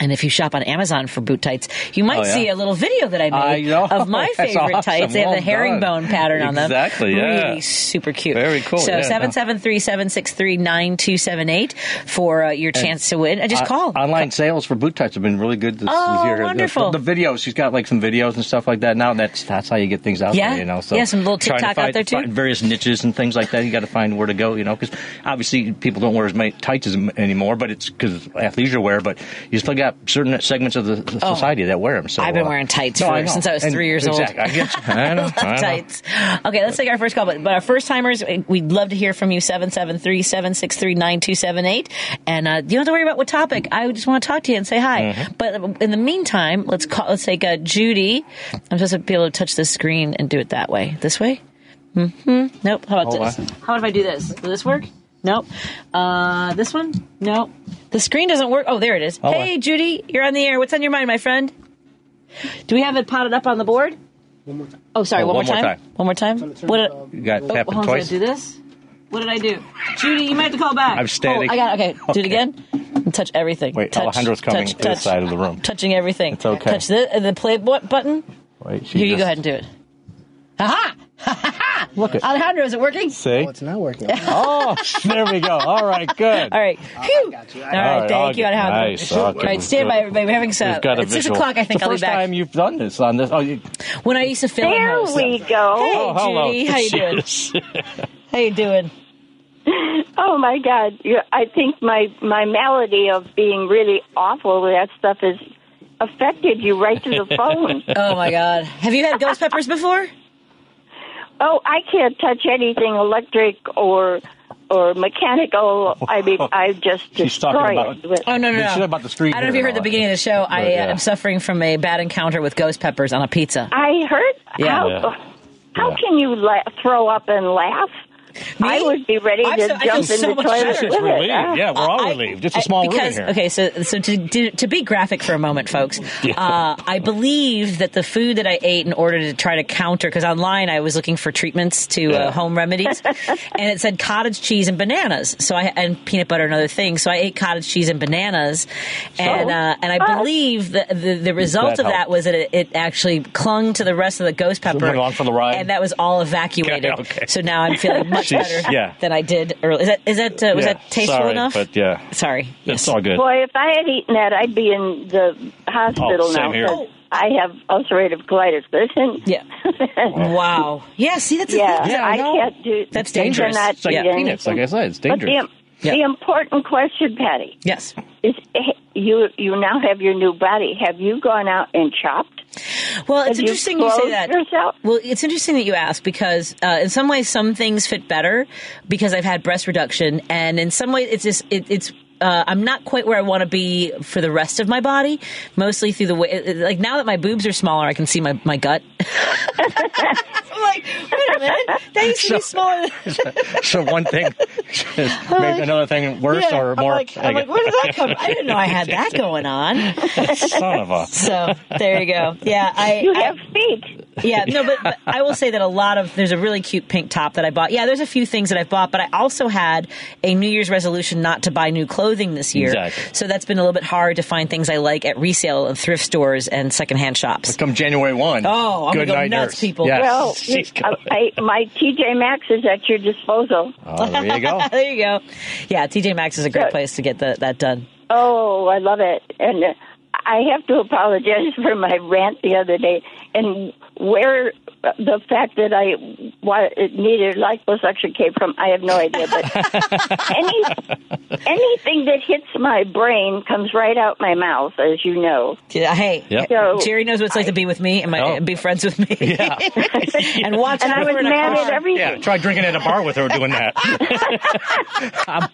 And if you shop on Amazon for boot tights, you might Oh, yeah. see a little video that I made I of my [LAUGHS] favorite awesome. tights. They have Well the herringbone done. pattern on them. Exactly, yeah. Really super cute. Very cool, So yeah. seven seven three seven six three nine two seven eight for uh, your chance to win. Uh, just Uh, call. Online sales for boot tights have been really good this, Oh, year. The- wonderful. The, videos, she's got like some videos and stuff like that now. That's that's how you get things out Yeah. there, you know. So Yeah, some little TikTok out there, too. find Various niches and things like that. You got to find where to go, you know, because obviously people don't wear as many tights as, anymore, but it's because athleisure wear. But you still got certain segments of the society that wear them. So Oh. I've been uh, wearing tights no, I since I was And- three years old. I get. [LAUGHS] I know. I know. tights. Okay, let's take our first call. But, but our first timers, we'd love to hear from you. 773 763 9278. And uh, you don't have to worry about what topic. I just want to talk to you and say hi. Mm-hmm. But in the meantime, let's call, let's take uh, Judy. I'm supposed to be able to touch the screen and do it that way. This way? hmm Nope. How about Hold this? on. How about if I do this? Will this work? Nope. Uh, this one? Nope. The screen doesn't work. Oh, there it is. Hold hey, on. Judy, you're on the air. What's on your mind, my friend? Do we have it potted up on the board? Oh, sorry. Oh, one, one more more time. time. One more time. What? Did, You got oh, tap it hold on, twice. I do this? What did I do? Judy, you might have to call back. I'm standing. Oh, I got it. Okay. Do it again. And touch everything. Wait, touch, Alejandro's coming touch, to the side of the room. Touching everything. It's okay. Touch the, uh, the play button. Wait, she Here, you go ahead and do it. [LAUGHS] Aha! [LAUGHS] Look at. Alejandro, is it working? See? Oh, it's not working. [LAUGHS] Oh, there we go. All right, good. All right. Oh, Phew. All right. right, Thank you, okay. Alejandro. Nice, All okay. right. Stand by, everybody. We're having some. We've got a It's six visual. o'clock. I think the I'll be first back. time you've done this on this. Oh, you, when I used to film There host. we go. Hey, oh, hello. Judy. How you [LAUGHS] doing? Yes. How you doing? Oh my God! You- I think my my malady of being really awful with that stuff has affected you right to the phone. Oh my God. Have you had ghost peppers before? Oh, I can't touch anything electric or or mechanical. I mean, [LAUGHS] I just She's talking about- it. Oh no no You no! said about the street I don't know if you heard the beginning of the show. I But, yeah. uh, am suffering from a bad encounter with ghost peppers on a pizza. I heard. Yeah. How, Yeah. how Yeah. can you la- throw up and laugh? Me? I would be ready I'm to so- I feel jump in so the much toilet better. with relieved. Ah. Yeah, we're all I- relieved. Just a I- small room because, in here. Okay, so so to, to to be graphic for a moment, folks, [LAUGHS] uh, I believe that the food that I ate in order to try to counter, because online I was looking for treatments to uh, home remedies, [LAUGHS] and it said cottage cheese and bananas. So I and peanut butter and other things. So I ate cottage cheese and bananas, and uh, and I believe that the the result That of that was that it, it actually clung to the rest of the ghost pepper, went on for the ride? and that was all [LAUGHS] evacuated. Okay, okay. So now I'm feeling much much She's- better yeah. than I did earlier. Is that is that uh, was Yeah, that tasteful sorry, enough? But yeah, Sorry. it's Yes. all good. Boy, if I had eaten that, I'd be in the hospital Oh, same now. here. 'cause I have ulcerative colitis. Listen. Yeah. [LAUGHS] Wow. Yeah. See, that's the Yeah, thing. Yeah, I I can't do. That's I dangerous. cannot It's like eat peanuts, like. I said, it's But dangerous. the, the important question, Patti, Yes. is eh, you you now have your new body. Have you gone out and chopped? Well, it's Have interesting you say that. yourself? Well, it's interesting that you ask because uh, in some ways some things fit better because I've had breast reduction, and in some ways it's just it, it's. Uh, I'm not quite where I want to be for the rest of my body, mostly through the way. Like now that my boobs are smaller, I can see my, my gut. [LAUGHS] I'm like, wait a minute, that used to be smaller. [LAUGHS] Than- so one thing, maybe another thing worse Yeah, or I'm more. like, I'm like, where did that come? I didn't know I had that going on. [LAUGHS] son of a. So there you go. Yeah, I. You I- have feet. Yeah, no, but, but I will say that a lot of there's a really cute pink top that I bought. Yeah, there's a few things that I've bought, but I also had a New Year's resolution not to buy new clothing this year. Exactly. So that's been a little bit hard to find things I like at resale and thrift stores and secondhand shops. Come January one. Oh, I'm good gonna go night, nuts, nurse. people. Yes. Well, [LAUGHS] I, I, my TJ Maxx is at your disposal. Oh, there you go. [LAUGHS] there you go. Yeah, TJ Maxx is a great Good. place to get the, that done. Oh, I love it. And uh, I have to apologize [LAUGHS] for my rant the other day and where uh, the fact that I wa- needed liposuction came from. I have no idea, but [LAUGHS] any anything that hits my brain comes right out my mouth, as you know. Yeah, hey, Yep. So Jerry knows what it's like to be with me and, my, Oh. be friends with me. Yeah. [LAUGHS] and watch and I was in a mad at everything. Yeah, try drinking at a bar with her doing that. [LAUGHS]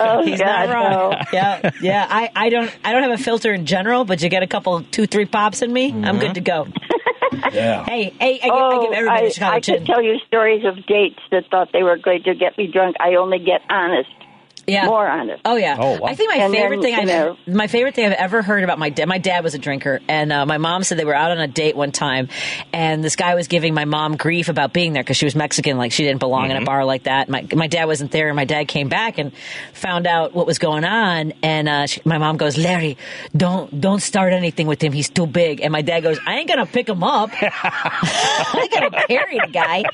Oh He's God, not wrong. no. Yeah, yeah. I, I don't I don't have a filter in general, but you get a couple two three pops in me, I'm good mm-hmm. to go. [LAUGHS] yeah. Hey, hey, I, give- I Oh, give everybody I, a Chicago I chin. could tell you stories of dates that thought they were going to get me drunk. I only get honest, yeah. more honest. Oh yeah. Oh, wow. I think my And favorite then, thing I've know- my favorite thing I've ever heard about my dad. My dad was a drinker, and uh, my mom said they were out on a date one time, and this guy was giving my mom grief about being there because she was Mexican, like she didn't belong Mm-hmm. in a bar like that. My my dad wasn't there, and my dad came back and found out what was going on, and uh, she, my mom goes, "Larry, don't don't start anything with him. He's too big." And my dad goes, "I ain't gonna pick him up. [LAUGHS] I ain't gonna carry the guy."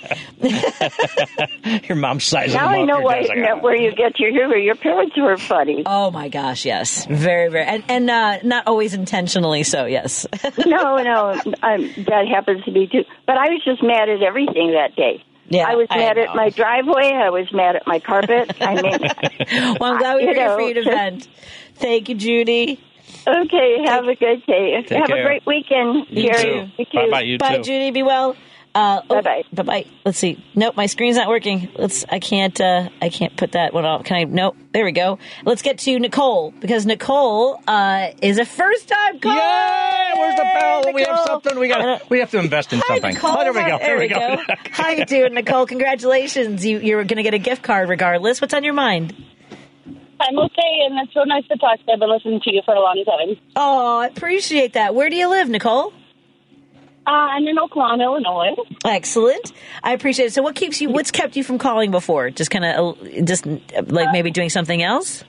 [LAUGHS] Your mom's sizing Now them I up. know Your why, like, know "Ah." where you get your humor. Your parents were funny. Oh my gosh, yes, very very, and and uh, not always intentionally so. Yes. [LAUGHS] no, no, um, that happens to me too. But I was just mad at everything that day. Yeah, I was I mad know. at my driveway. I was mad at my carpet. [LAUGHS] I mean, Well, I'm glad we You were here for you to just- vent. Thank you, Judy. okay, have a good day. have care. a great weekend, You Jerry. too. You Bye bye, you Bye, too. Judy. Be well. Uh, oh, Bye-bye. Bye bye. Let's see. Nope, my screen's not working. Let's. I can't. Uh, I can't put that one off. Can I? Nope. There we go. Let's get to Nicole because Nicole uh, is a first time caller. Yay! Where's the bell? We have something. We got. We have to invest in Hi, something. Nicole. Oh, there we go. There we go. [LAUGHS] How you doing, Nicole? Congratulations. You you're going to get a gift card regardless. What's on your mind? I'm okay, and it's so nice to talk. To. I've been listening to you for a long time. Oh, I appreciate that. Where do you live, Nicole? Uh, I'm in Oakland, Illinois. Excellent. I appreciate it. So, what keeps you? What's kept you from calling before? Just kind of, just uh, like maybe doing something else.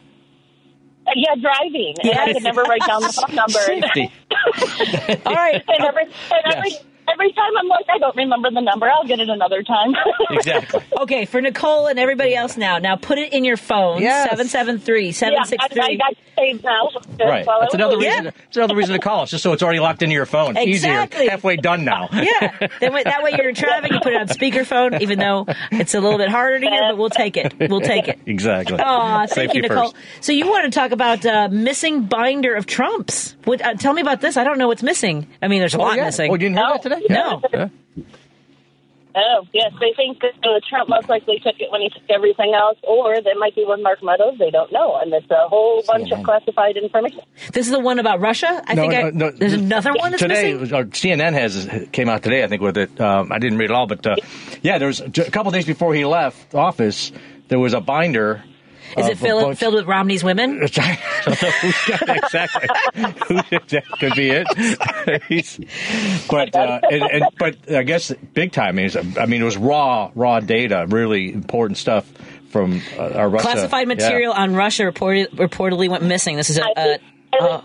Uh, yeah, driving. And I could never write down the phone number. [LAUGHS] Safety. [LAUGHS] All right. [LAUGHS] and every, and every, Yes. Every time I'm like, I don't remember the number. I'll get it another time. [LAUGHS] Exactly. Okay, for Nicole and everybody else now. Now put it in your phone. Yes. Seven seven three yeah, I, I got saved now. Right. While That's another listening. reason. It's another reason to call. us, just so it's already locked into your phone. Exactly. Easier. Halfway done now. [LAUGHS] Yeah. Then wa- that way you're driving, you put it on speakerphone, even though it's a little bit harder to hear, but we'll take it. We'll take it. Exactly. Aw, thank Safety you, Nicole. first. So you want to talk about uh, missing binder of Trumps? What, uh, tell me about this. I don't know what's missing. I mean, there's a Oh, lot yeah. missing. Oh, you didn't hear that today? No. Yeah. Oh, yes. They think that uh, Trump most likely took it when he took everything else, or that might be with Mark Meadows. They don't know. And it's a whole bunch of classified information. This is the one about Russia. I No, think no, I, no. there's another one that's today. missing. it CNN has came out today. I think with it. Um, I didn't read it all, but uh, yeah, there was a couple days before he left office. There was a binder. Is of it filled, bunch- filled with Romney's women? I don't know who's got exactly. Who, that could be it. He's- but uh, and, and, but I guess big time is I mean it was raw raw data, really important stuff from uh, our Russia. Classified yeah. material on Russia reported, reportedly went missing. This is a. I a think- uh,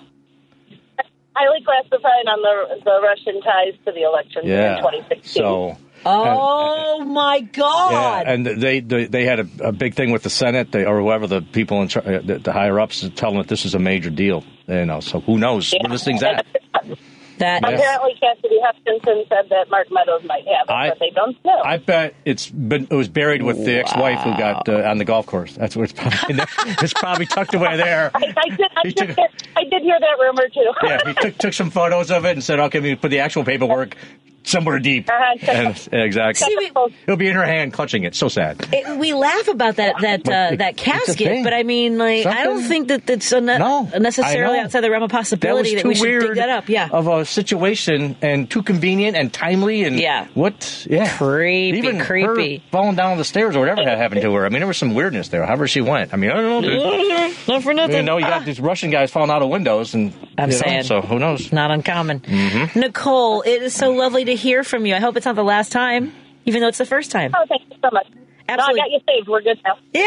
Highly classified on the the Russian ties to the election Yeah. in 2016. So Oh my Yeah, God! and they they, they had a, a big thing with the Senate they, or whoever the people in char- uh, the, the higher ups to tell them that this is a major deal. You know, so who knows where this thing's at? [LAUGHS] that Yeah. Apparently, Cassidy Hutchinson said that Mark Meadows might have it, I- but they don't know. I bet it's been it was buried with the ex-wife who got uh, on the golf course. That's where it's probably [LAUGHS] it's probably tucked away there. I, I did. I He did, took- hear, I did hear that rumor too. Yeah, he took took some photos of it and said, "Okay, we put the actual paperwork somewhere deep." Uh-huh. [LAUGHS] And, exactly. See, we- He'll be in her hand clutching it. So sad. It, we laugh about that that uh, it- that casket, but I mean, like, I don't think that that's a ne- No, necessarily outside the realm of possibility that, too we should weird dig that up. Yeah, of a situation and too convenient and timely and Yeah. what? Yeah, Creepy, Even her creepy. falling down the stairs or whatever had happened to her. I mean, there was some weirdness there. However she went. I mean, I don't know. dude. [LAUGHS] not for nothing. You know, you got these Russian guys falling out of windows, and I'm you know, saying. so who knows? not uncommon. Mm-hmm. Nicole, it is so lovely to hear from you. I hope it's not the last time, even though it's the first time. Oh, thank you so much. Absolutely. No, I got you saved. We're good now. Yay!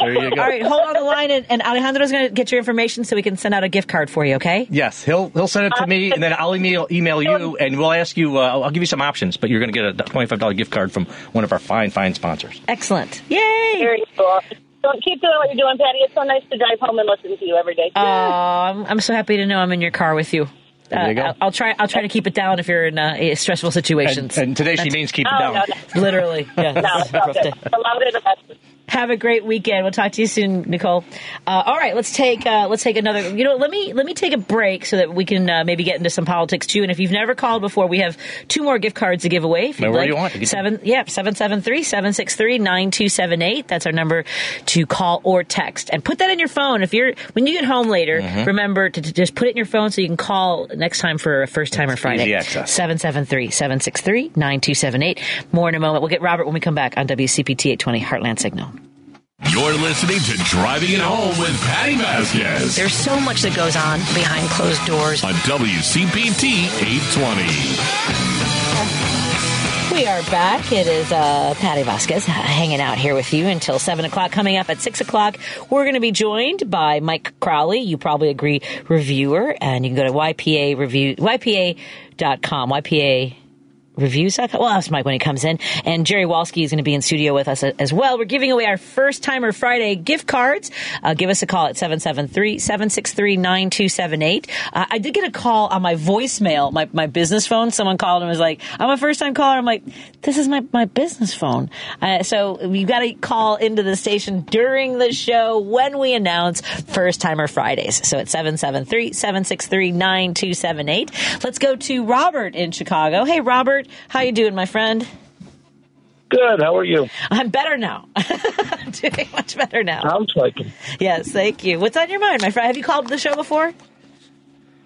There you go. All right, hold on the line, and, and Alejandro's going to get your information so we can send out a gift card for you. Okay? Yes, he'll he'll send it to me, and then I'll email email you, and we'll ask you. Uh, I'll I'll give you some options, but you're going to get a twenty five dollar gift card from one of our fine fine sponsors. Excellent. Yay! Very cool. So keep doing what you're doing, Patti. It's so nice to drive home and listen to you every day. Oh, I'm, I'm so happy to know I'm in your car with you. Go. I'll, try. I'll try to keep it down if you're in uh, stressful And, situations. and today she means keep it Oh, down. no, no. Literally, yeah. No, it's all good. The better. Have a great weekend. We'll talk to you soon, Nicole. Uh, all right, let's take uh, let's take another. You know, let me let me take a break so that we can uh, maybe get into some politics too. And if you've never called before, we have two more gift cards to give away. If Wherever like. you want. You Seven, yeah, seven seven three seven six three nine two seven eight. That's our number to call or text, and put that in your phone. If you're when you get home later, Mm-hmm. remember to, to just put it in your phone so you can call next time for a first timer Friday. easy access. 773 763 9278. More in a moment. We'll get Robert when we come back on WCPT 820 Heartland Signal. You're listening to Driving It Home with Patti Vasquez There's so much that goes on behind closed doors. on WCPT 820. We are back. It is uh, Patti Vasquez hanging out here with you until 7 o'clock. Coming up at 6 o'clock, we're going to be joined by Mike Crowley. You probably agree, reviewer. And you can go to YPA review, YPA.com, YPA reviews.com. Well, that's Mike when he comes in. And Jerry Walski is going to be in studio with us as well. We're giving away our first timer Friday gift cards. Uh, give us a call at 773-763-9278. Uh, I did get a call on my voicemail, my, my business phone. Someone called and was like, I'm a first time caller. I'm like, this is my, my business phone. Uh, so you got to call into the station during the show when we announce first timer Fridays. So it's 773-763-9278. Let's go to Robert in Chicago. Hey, Robert. How you doing, my friend? Good. How are you? I'm better now. [LAUGHS] I'm doing much better now. Sounds like it. Yes, thank you. What's on your mind, my friend? Have you called the show before?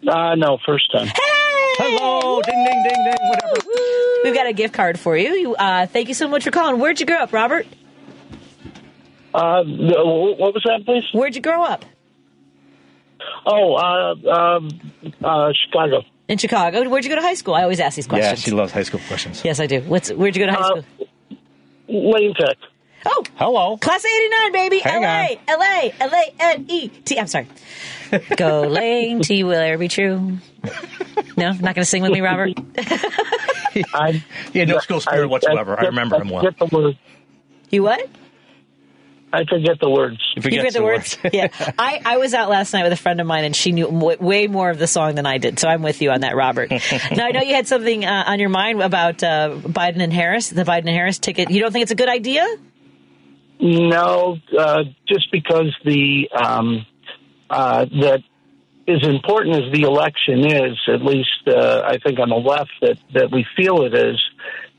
Uh, no, first time. Hey! Hello, ding ding ding ding, whatever. We've got a gift card for you. you uh, thank you so much for calling. Where'd you grow up, Robert? Uh, what was that, please? Where'd you grow up? Oh, uh, um, uh, Chicago. In Chicago. Where'd you go to high school? I always ask these questions. Yeah, questions. she loves high school questions. yes, I do. What's, where'd you go to high Uh, school? Lane Tech. Oh, Hello. Class of 89, baby. Hang LA, LA, L-A-N-E-T. I'm sorry. [LAUGHS] Go Lane, T will ever be true. No, not going to sing with me, Robert? I, He had no school spirit whatsoever. I remember him well. Forget the words. You what? I forget the words. You You forget forget the words? yeah. [LAUGHS] I, I was out last night with a friend of mine, and she knew w- way more of the song than I did. So I'm with you on that, Robert. [LAUGHS] now, I know you had something uh, on your mind about uh, Biden and Harris, the Biden and Harris ticket. You don't think it's a good idea? No, uh, just because the um, uh, that as important as the election is, at least uh, I think on the left that that we feel it is.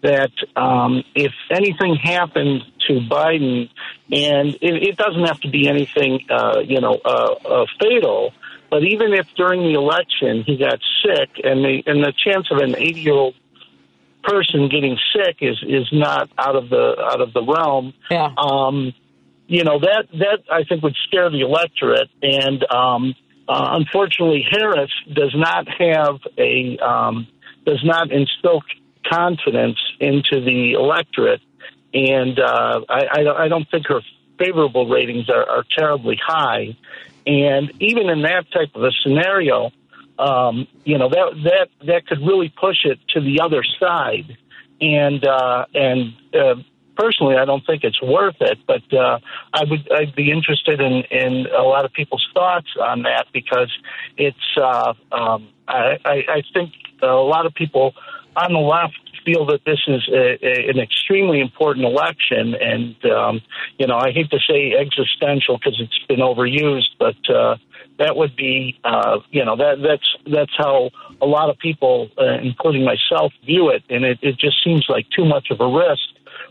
That um, if anything happened to Biden, and it, it doesn't have to be anything, uh, you know, uh, uh, fatal, but even if during the election he got sick, and the and the chance of an eighty year old person getting sick is is not out of the out of the realm Yeah. um, you know that that I think would scare the electorate, and um, uh, unfortunately, Harris does not have a um, does not instill confidence into the electorate, and uh, I, I, I don't think her favorable ratings are, are terribly high, and even in that type of a scenario, um, you know that that that could really push it to the other side. and uh, and uh, personally, I don't think it's worth it. But uh, I would I'd be interested in in a lot of people's thoughts on that because it's uh, um, I, I I think a lot of people on the left feel that this is a, a, an extremely important election, and um, you know I hate to say existential because it's been overused, but uh, that would be uh, you know that that's that's how a lot of people, uh, including myself, view it, and it, it just seems like too much of a risk.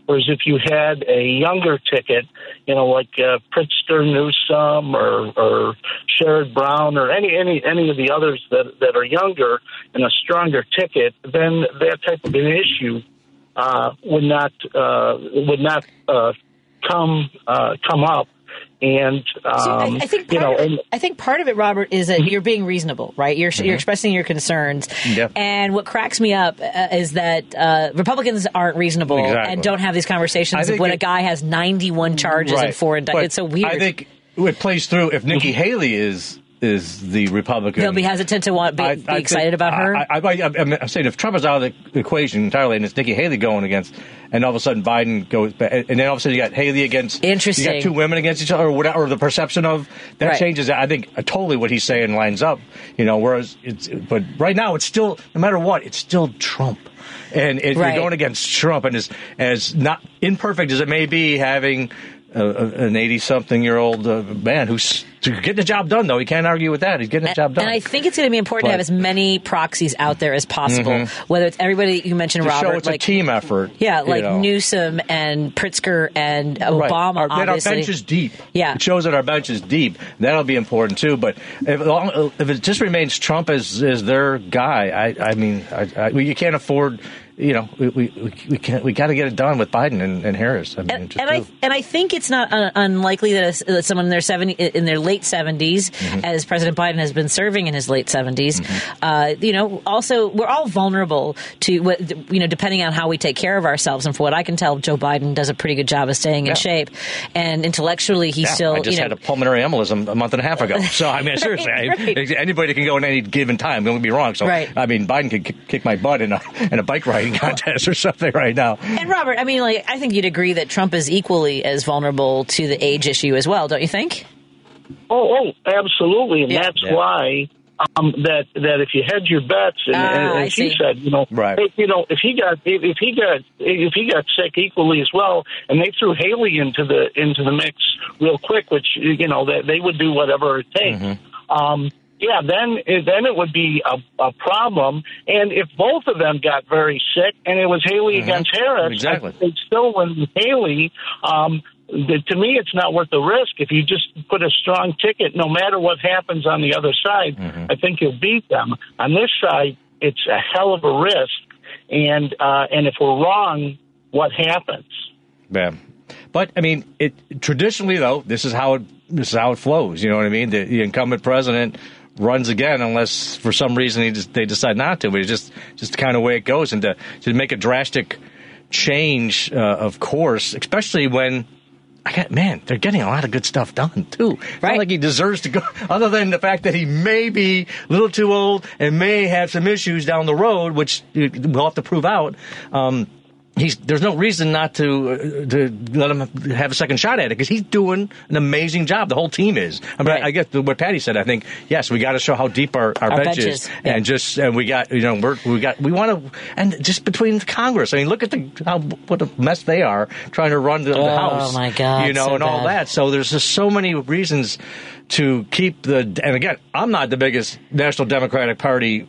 Whereas if you had a younger ticket, you know, like uh, Pritzker Newsom or, or Sherrod Brown or any any any of the others that that are younger and a stronger ticket, then that type of an issue uh, would not uh, would not uh, come uh, come up. And um, See, I, I think you part know, of it, I think part of it, Robert, is that you're being reasonable, right? You're you're expressing your concerns, Yep. and what cracks me up uh, is that uh, Republicans aren't reasonable Exactly. and don't have these conversations I of think when a guy has 91 charges and Right. four indictments. It's so weird. I think it plays through if Nikki Haley is is the Republican. He'll be hesitant to want be, I- be I excited think- about her. I, I, I, I'm, I'm saying if Trump is out of the equation entirely and it's Nikki Haley going against, and all of a sudden Biden goes, and then all of a sudden you got Haley against, Interesting. You got two women against each other, or whatever, or the perception of that Right. changes. I think uh, totally what he's saying lines up. You know, whereas it's, but right now it's still, no matter what, it's still Trump. And if Right. you're going against Trump, and as as not imperfect as it may be, having a, an 80 something year old uh, man who's getting the job done, though. He can't argue with that. He's getting the job done. And I think it's going to be important to have as many proxies out there as possible. Mhm. Whether it's everybody you mentioned, Robert, it's like a team effort. yeah, you like know. Newsom and Pritzker and Right. Obama. Our, that our bench is deep. Yeah. It shows that our bench is deep. That'll be important too. But if, long- if it just remains Trump as, as their guy, I, I mean, I, I, you can't afford. You know, we we, we can't. We got to get it done with Biden and, and Harris. I mean, and, just and I and I think it's not un- unlikely that, a, that someone in their seventy in their late 70s Mm-hmm. as President Biden has been serving in his late 70s, uh, you know, also we're all vulnerable to what you know, depending on how we take care of ourselves. And for what I can tell, Joe Biden does a pretty good job of staying Yeah. in shape, and intellectually he's Yeah, still I just you know. had a pulmonary embolism a month and a half ago. [LAUGHS] So I mean, seriously, I- anybody can go in any given time. Don't get me wrong. So Right. I mean, Biden could kick- my butt in a in a bike riding [LAUGHS] contest or something right now. and Robert, I mean, like, I think you'd agree that Trump is equally as vulnerable to the age issue as well, don't you think? Oh, oh, absolutely, and Yeah. that's Yeah. why um, that that if you hedge your bets, and, Ah, and, and she see. said, you know, Right. if, you know, if he got if, if he got if he got sick equally as well, and they threw Haley into the into the mix real quick, which you know that they would do whatever it takes. Mm-hmm. Um, yeah, then then it would be a, a problem. And if both of them got very sick, and it was Haley against Harris, Mm-hmm. Exactly. Think still win Haley. Um, the, to me, it's not worth the risk. If you just put a strong ticket, no matter what happens on the other side, Mm-hmm. I think you'll beat them. On this side, it's a hell of a risk. And uh, and if we're wrong, what happens? Yeah. But I mean, it traditionally though, this is how it this is how it flows. You know what I mean? The, the incumbent president runs again unless for some reason he just, they decide not to. But it's just just the kind of way it goes. And to to make a drastic change uh, of course, especially when. I got man, they're getting a lot of good stuff done too. Right. Not like he deserves to go, [LAUGHS] other than the fact that he may be a little too old and may have some issues down the road, which uh, we'll have to prove out. Um, he's there's no reason not to uh, to let him have a second shot at it because he's doing an amazing job. The whole team is. I mean, Right. I get what Patti said. I think yes, we got to show how deep our, our, Our bench is, yeah. and just and we got you know we're, we got we want to and just between Congress. I mean, look at the how what a mess they are trying to run the, the Oh, House. my God, you know, so and all that. So there's just so many reasons to keep the. And again, I'm not the biggest National Democratic Party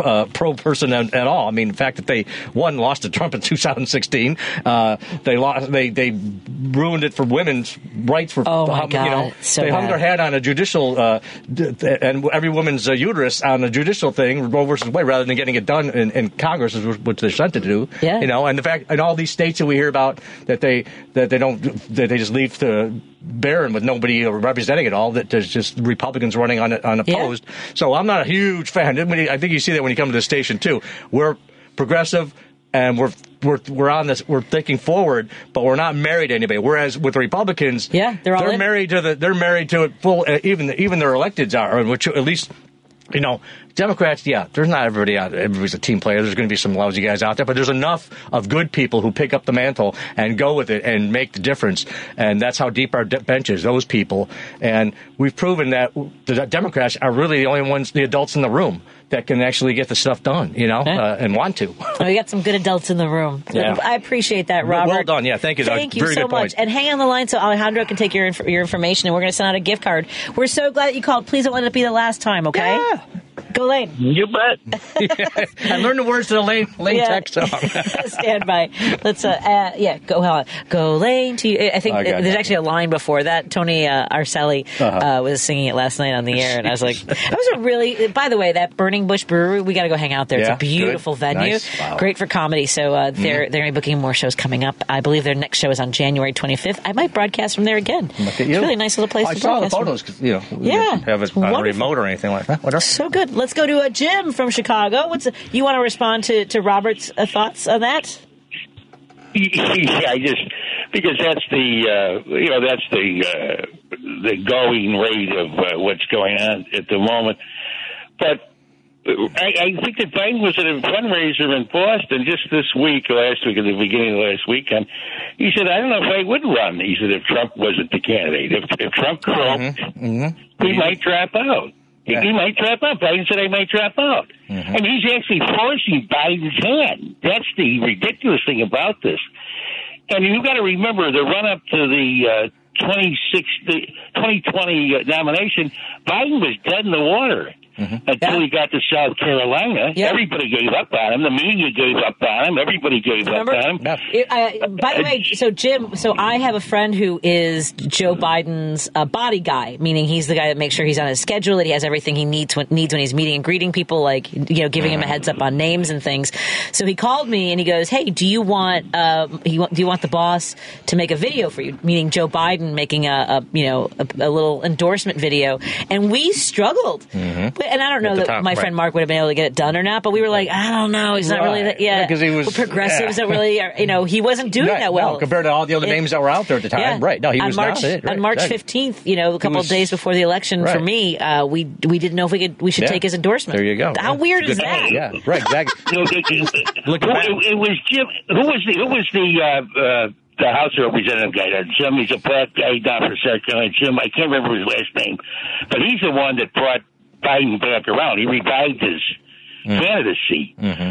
uh, pro person at, at all. I mean, the fact that they one lost to Trump in [LAUGHS] 2016, uh, they lost, they they ruined it for women's rights. For Oh, my um, God, you know, so they hung their hat on a judicial uh, and every woman's uh, uterus on a judicial thing, Roe versus Wade, rather than getting it done in, in Congress, which they're sent to do. Yeah. you know, and the fact in all these states that we hear about that they that they don't that they just leave to barren with nobody representing it all. That there's just Republicans running on it unopposed. So I'm not a huge fan. I mean, I think you see that when you come to the station too. We're progressive. And we're we're we're on this. We're thinking forward, but we're not married to anybody. Whereas with the Republicans, Yeah, they're all in. married to the. They're married to it full. Uh, even even their electeds are, which at least you know, Democrats, yeah, there's not everybody out. Everybody's a team player. There's going to be some lousy guys out there, but there's enough of good people who pick up the mantle and go with it and make the difference. And that's how deep our de- bench is. Those people, and we've proven that the Democrats are really the only ones, the adults in the room that can actually get the stuff done. You know, uh, and want to. Oh, [LAUGHS] we got some good adults in the room. Yeah. I appreciate that, Well- Robert. well done. Yeah, thank you. That Thank you very so good much. point. And hang on the line so Alejandro can take your inf- your information, and we're going to send out a gift card. We're so glad that you called. Please don't let it be the last time, okay? Go Lane. You bet. [LAUGHS] [LAUGHS] I learned the words to the Lane Lane Yeah. Tech song. Stand by. Let's, uh, uh, yeah, go on. Go Lane to you. I think I there's that. actually a line before that. Tony uh, Arcelli Uh-huh. uh, was singing it last night on the air, and I was like, that was a really, by the way, that Burning Bush Brewery, we got to go hang out there. Yeah, it's a beautiful good. venue. Nice. Wow. Great for comedy. So uh, they're, Mhm. they're going to be booking more shows coming up. I believe their next show is on January 25th. I might broadcast from there again. Look at It's you. a really nice little place I to saw the broadcast from. You know, Yeah, have it's it on a remote or anything like that. Whatever. So good. Let's go to uh, Jim from Chicago. What's you want to respond to to Robert's uh, thoughts on that? [LAUGHS] yeah, I just because that's the uh, you know that's the uh, the going rate of uh, what's going on at the moment. But I, I think that Biden was at a fundraiser in Boston just this week, last week, at the beginning of last weekend. He said, "I don't know if I would run." He said, "If Trump wasn't the candidate, if, if Trump croaked, he might drop out." He- He might drop out. Biden said I might drop out. And he's actually forcing Biden's hand. That's the ridiculous thing about this. And you've got to remember the run up to the uh, 26, 2020 uh, nomination, Biden was dead in the water. Until he got to South Carolina, everybody gave up on him. The media gave up on him. Everybody gave Remember? up on him. It- I- by the way, so Jim, so I have a friend who is Joe Biden's uh, body guy, meaning he's the guy that makes sure he's on his schedule, that he has everything he needs when, needs when he's meeting and greeting people, like you know, giving him a heads up on names and things. So he called me and he goes, "Hey, do you want uh, you want, do you want the boss to make a video for you?" Meaning Joe Biden making a, a you know a, a little endorsement video, and we struggled. But- And I don't know that time, my right. friend Mark would have been able to get it done or not, but we were like, I don't know, he's not really that. Yeah, Yeah, 'cause he was- Well, progressives yeah. don't really, are, you know, he wasn't doing Right, that well no, compared to all the other It- names that were out there at the time. Yeah. Right. No, he on was March, not it. Right, on March fifteenth. You know, a couple was- of days before the election. For me, uh, we we didn't know if we could we should Yeah. take his endorsement. There you go. How Yeah. weird is that? Yeah, right, exactly. [LAUGHS] No, it, it, Looking back. it, it was Jim. Who was the who was the uh, uh, the House Representative guy? Uh, Jim. He's a black guy down for South Carolina. Jim. I can't remember his last name, but he's the one that brought Biden back around. He revived his candidacy. Mm-hmm.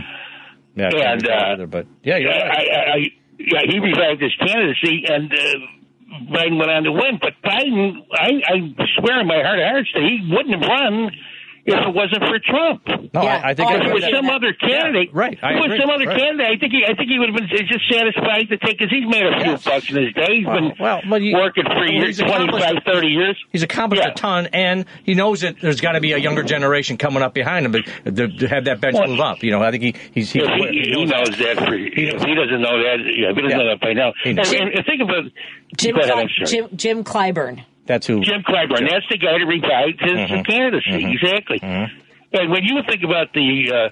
Yeah, And, uh, either, but yeah, you're I, right. I, I, yeah, he revived his candidacy, and uh, Biden went on to win. But Biden, I, I swear in my heart of hearts that he wouldn't have run if it wasn't for Trump. No, I- I think oh, if it was agree. some other candidate, Yeah, right. I If it was agree. some other Right. candidate, I think he, I think he would have been just satisfied to take because he's made a few bucks in his day. He's been well, but he- working for well, years, he's accomplished 25, 30 years. He's accomplished a ton, and he knows that there's got to be a younger generation coming up behind him to, to, to have that bench Well, move up. You know, I think he he's he, If he, he knows that. For, if he doesn't know that, yeah, if he doesn't know that by now. And, and, and think about Jim, Go ahead, Cly- Jim Jim Clyburn. That's who. Jim Clyburn. That's the guy that revived his Mhm. candidacy. Mhm. Exactly. And when you think about the uh,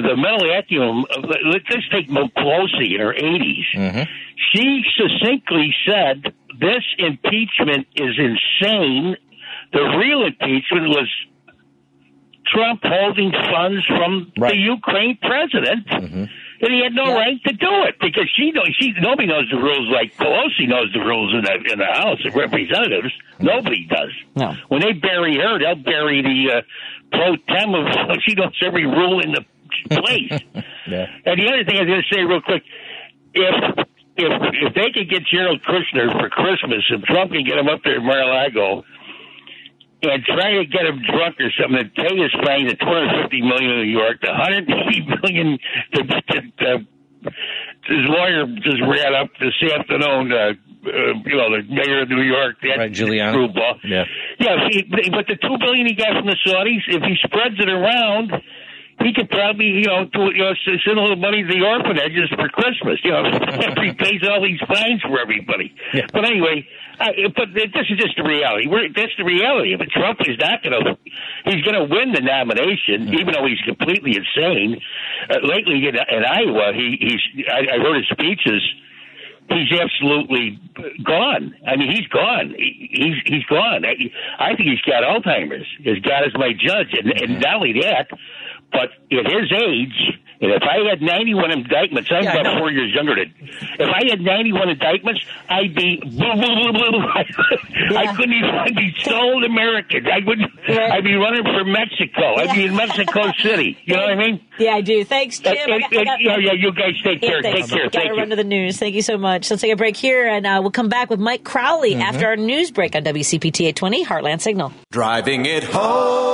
the mental acumen, let's just take Mo Pelosi in her 80s. Mm-hmm. She succinctly said, "This impeachment is insane. The real impeachment was." Trump holding funds from the Ukraine president, and he had no right to do it because she knows she nobody knows the rules like Pelosi knows the rules in the in the House of Representatives. Nobody does. No. When they bury her, they'll bury the uh, pro tem of [LAUGHS] she knows every rule in the place. [LAUGHS] Yeah. And the other thing I'm going to say real quick, if if if they could get Jared Kushner for Christmas, if Trump can get him up there in Mar-a-Lago and try to get him drunk or something, and pay his fine the 250 million in New York, the 180 [LAUGHS] million to, to, to his lawyer just ran up this afternoon. Uh, uh, you know, the mayor of New York, that Right, Giuliani. screwball. Yeah. Yeah, he, but the two billion he got from the Saudis, if he spreads it around, he could probably, you know, do, you know, send a little money to the orphanages for Christmas. You know, [LAUGHS] after he pays all these fines for everybody. But anyway, I, but this is just the reality. We're, that's the reality. But Trump is not going to. He's going to win the nomination, even though he's completely insane. Uh, lately in, in Iowa, he he's. I, I heard his speeches he's absolutely gone. I mean, he's gone. He- He's he's gone. I, I think he's got Alzheimer's. As God is my judge, and, and not only that, but at his age, and if I had 91 indictments, I'm yeah, about four years younger than. If I had 91 indictments, I'd be. [LAUGHS] Yeah. I couldn't even. I'd be sold American. I would. Right. I'd be running for Mexico. Yeah. I'd be in Mexico City. You know what I mean? Yeah, I do. Thanks, Jim. Uh, I got- I got- yeah, yeah. You guys take Yeah, care. thanks. Take care. Gotta Thank you. run to the news. Thank you so much. Let's take a break here, and uh, we'll come back with Mike Crowley after our news break on WCPT 820 Heartland Signal. Driving it home with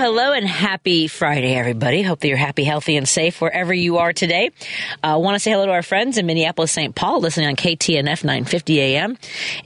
Hello, and happy Friday, everybody. Hope that you're happy, healthy, and safe wherever you are today. I uh, want to say hello to our friends in Minneapolis, St. Paul, listening on KTNF 950 AM.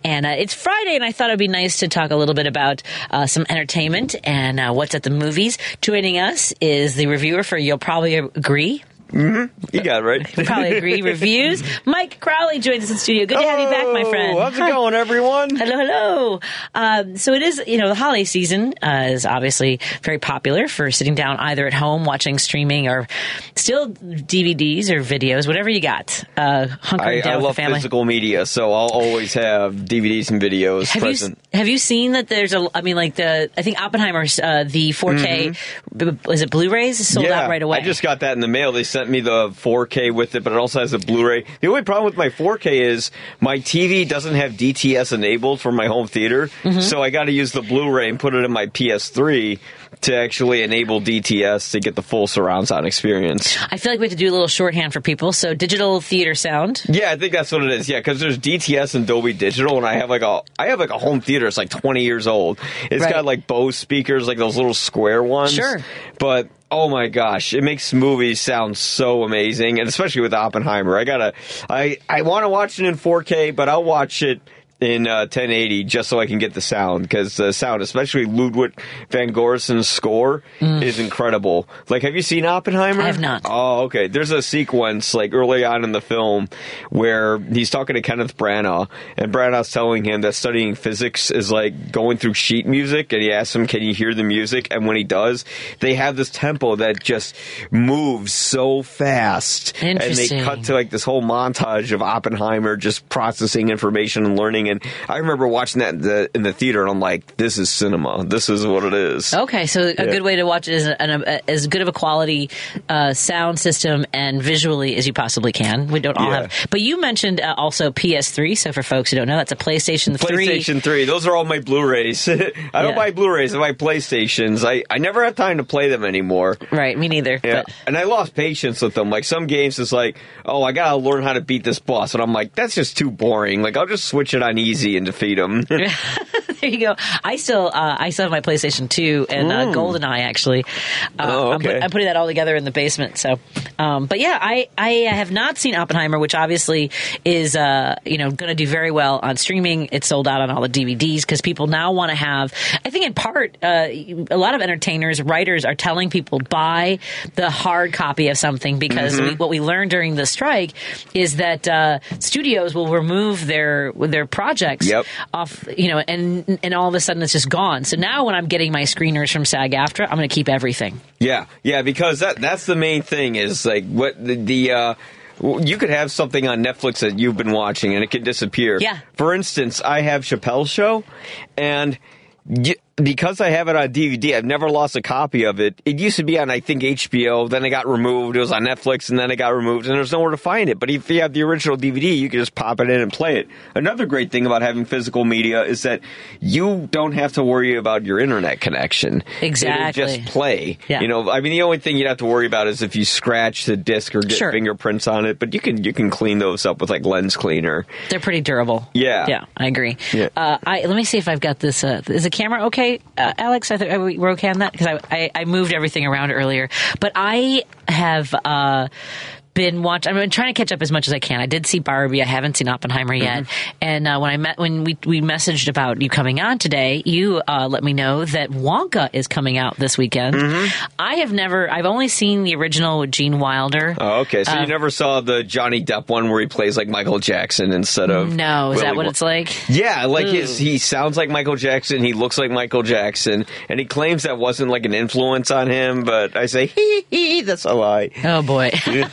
And uh, it's Friday, and I thought it'd be nice to talk a little bit about uh, some entertainment and uh, what's at the movies. Joining us is the reviewer for You'll Probably Agree. Mm-hmm. You got it right. [LAUGHS] Probably agree reviews. Mike Crowley joins us in studio. Good to have you back, my friend. Oh, How's it going, everyone? Hello, hello. Um, so it is, you know, the holiday season uh, is obviously very popular for sitting down either at home watching streaming or still DVDs or videos, whatever you got. Uh, hunkering I, down I with love the family. physical media, so I'll always have DVDs and videos Have you, have you seen that there's a, I mean, like the, I think Oppenheimer's, uh, the 4K, b- is it Blu-rays? Is sold Mm-hmm. yeah, out right away. I just got that in the mail. They sent me the 4K with it, but it also has a Blu-ray. The only problem with my 4K is my TV doesn't have DTS enabled for my home theater, Mm-hmm. so I got to use the Blu-ray and put it in my PS3 to actually enable DTS to get the full surround sound experience. I feel like we have to do a little shorthand for people. So digital theater sound. Yeah, I think that's what it is. Yeah, because there's DTS and Dolby Digital, and I have like a I have like a home theater. It's like 20 years old. It's Right. got like Bose speakers, like those little square ones. Sure. But oh my gosh, it makes movies sound so amazing, and especially with Oppenheimer. I gotta I I want to watch it in 4K, but I'll watch it. In uh, 1080, just so I can get the sound, because the sound, especially Ludwig Göransson's score, is incredible. Like, have you seen Oppenheimer? Mm. I have not. Oh, okay. There's a sequence like early on in the film where he's talking to Kenneth Branagh, and Branagh's telling him that studying physics is like going through sheet music, and he asks him, "Can you hear the music?" And when he does, they have this tempo that just moves so fast, and they cut to like this whole montage of Oppenheimer just processing information and learning. And I remember watching that in the, in the theater, and I'm like, "This is cinema. This is what it is." Okay, so a Yeah. good way to watch it is an, a, as good of a quality uh, sound system and visually as you possibly can. We don't all Yeah. have, but you mentioned uh, also PS3. So for folks who don't know, that's a PlayStation 3. PlayStation 3. Those are all my Blu-rays. [LAUGHS] I don't Yeah. buy Blu-rays. I buy PlayStations. I, I never have time to play them anymore. Right, me neither. Yeah. But And I lost patience with them. Like some games, it's like, oh, I gotta learn how to beat this boss, and I'm like, that's just too boring. Like I'll just switch it on easy and defeat them. [LAUGHS] there you go. I still, uh, I still have my PlayStation 2 and uh, Mm. GoldenEye actually. Uh, Oh, I'm, put- okay. I'm putting that all together in the basement. So, um, but yeah, I, I have not seen Oppenheimer, which obviously is, uh, you know, going to do very well on streaming. It's sold out on all the DVDs because people now want to have. I think in part, uh, a lot of entertainers, writers are telling people buy the hard copy of something because Mhm. we, what we learned during the strike is that uh, studios will remove their their projects Yep. off, you know, and and all of a sudden it's just gone. So now when I'm getting my screeners from SAG-AFTRA, I'm going to keep everything. Yeah, yeah, because that that's the main thing is like what the, the uh you could have something on Netflix that you've been watching and it can disappear. Yeah. For instance, I have Chappelle's show and because I have it on DVD, I've never lost a copy of it. It used to be on, I think, HBO. Then it got removed. It was on Netflix, and then it got removed, and there's nowhere to find it. But if you have the original DVD, you can just pop it in and play it. Another great thing about having physical media is that you don't have to worry about your internet connection. Exactly. It'll just play. Yeah. You know, I mean, the only thing you'd have to worry about is if you scratch the disc or get Sure. fingerprints on it. But you can you can clean those up with like lens cleaner. They're pretty durable. Yeah. Yeah, I agree. Yeah. Uh, I, let me see if I've got this. Uh, is the camera okay, uh, Alex? I think we're okay on that because I, I, I moved everything around earlier. But I have. Uh, been watching. I've been trying to catch up as much as I can. I did see Barbie. I haven't seen Oppenheimer yet. And uh, when I met when we we messaged about you coming on today, you uh, let me know that Wonka is coming out this weekend. I have never. I've only seen the original with Gene Wilder. Oh, okay. So Uh, you never saw the Johnny Depp one where he plays like Michael Jackson instead of No, is that what it's like? Yeah, like Ooh. his he sounds like Michael Jackson. He looks like Michael Jackson, and he claims that wasn't like an influence on him. But I say, [LAUGHS] hee hee, that's a lie. Oh boy. [LAUGHS]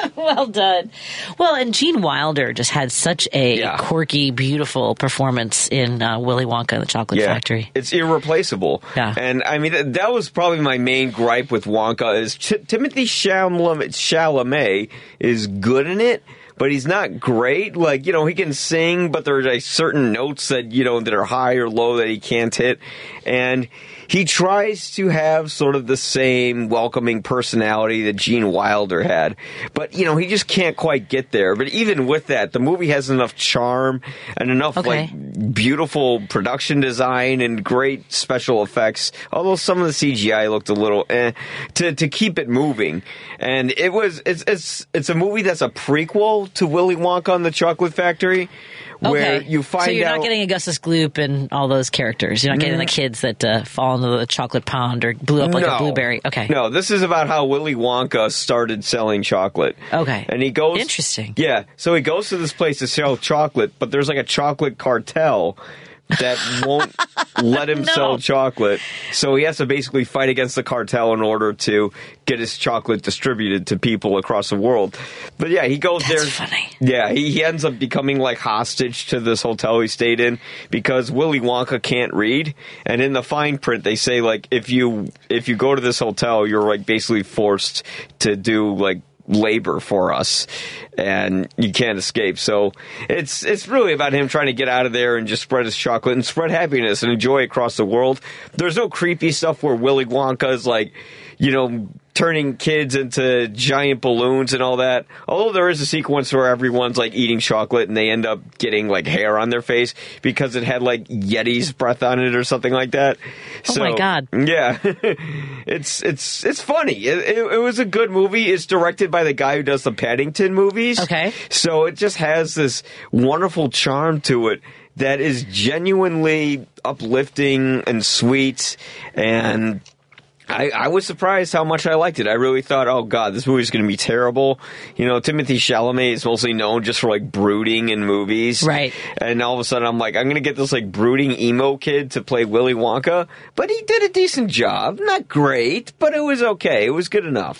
[LAUGHS] well done. Well, and Gene Wilder just had such a Yeah. quirky, beautiful performance in uh, Willy Wonka and the Chocolate Factory. It's irreplaceable. Yeah. And I mean, th- that was probably my main gripe with Wonka is Timothée Chalamet, Chalamet is good in it. But he's not great. Like, you know, he can sing, but there's like certain notes that, you know, that are high or low that he can't hit. And he tries to have sort of the same welcoming personality that Gene Wilder had. But, you know, he just can't quite get there. But even with that, the movie has enough charm and enough, Okay. like, beautiful production design and great special effects. Although some of the CGI looked a little eh, to to keep it moving. And it was it's it's it's a movie that's a prequel to Willy Wonka and the Chocolate Factory, where okay. you find so you're out not getting Augustus Gloop and all those characters. You're not getting the Mm. kids that uh, fall into the chocolate pond or blew up like a blueberry. Okay. No, this is about how Willy Wonka started selling chocolate. Okay. And he goes Interesting. Yeah. So he goes to this place to sell chocolate, but there's like a chocolate cartel that won't let him [LAUGHS] sell chocolate. So he has to basically fight against the cartel in order to get his chocolate distributed to people across the world. But yeah, he goes there. funny. Yeah, he, he ends up becoming like hostage to this hotel he stayed in because Willy Wonka can't read. And in the fine print, they say like if you if you go to this hotel, you're like basically forced to do like labor for us and you can't escape. So it's it's really about him trying to get out of there and just spread his chocolate and spread happiness and enjoy across the world. There's no creepy stuff where willy wonka is like you know turning kids into giant balloons and all that although there is a sequence where everyone's like eating chocolate and they end up getting like hair on their face because it had like yeti's breath on it or something like that Oh my God. yeah, [LAUGHS] it's it's it's funny. It, it, it was a good movie. It's directed by the guy who does the Paddington movies. Okay, so it just has this wonderful charm to it that is genuinely uplifting and sweet and. I, I was surprised how much I liked it. I really thought, oh god, this movie's going to be terrible. You know, Timothée Chalamet is mostly known just for like brooding in movies, Right. And all of a sudden, I'm like, I'm going to get this like brooding emo kid to play Willy Wonka, but he did a decent job. Not great, but it was okay. It was good enough.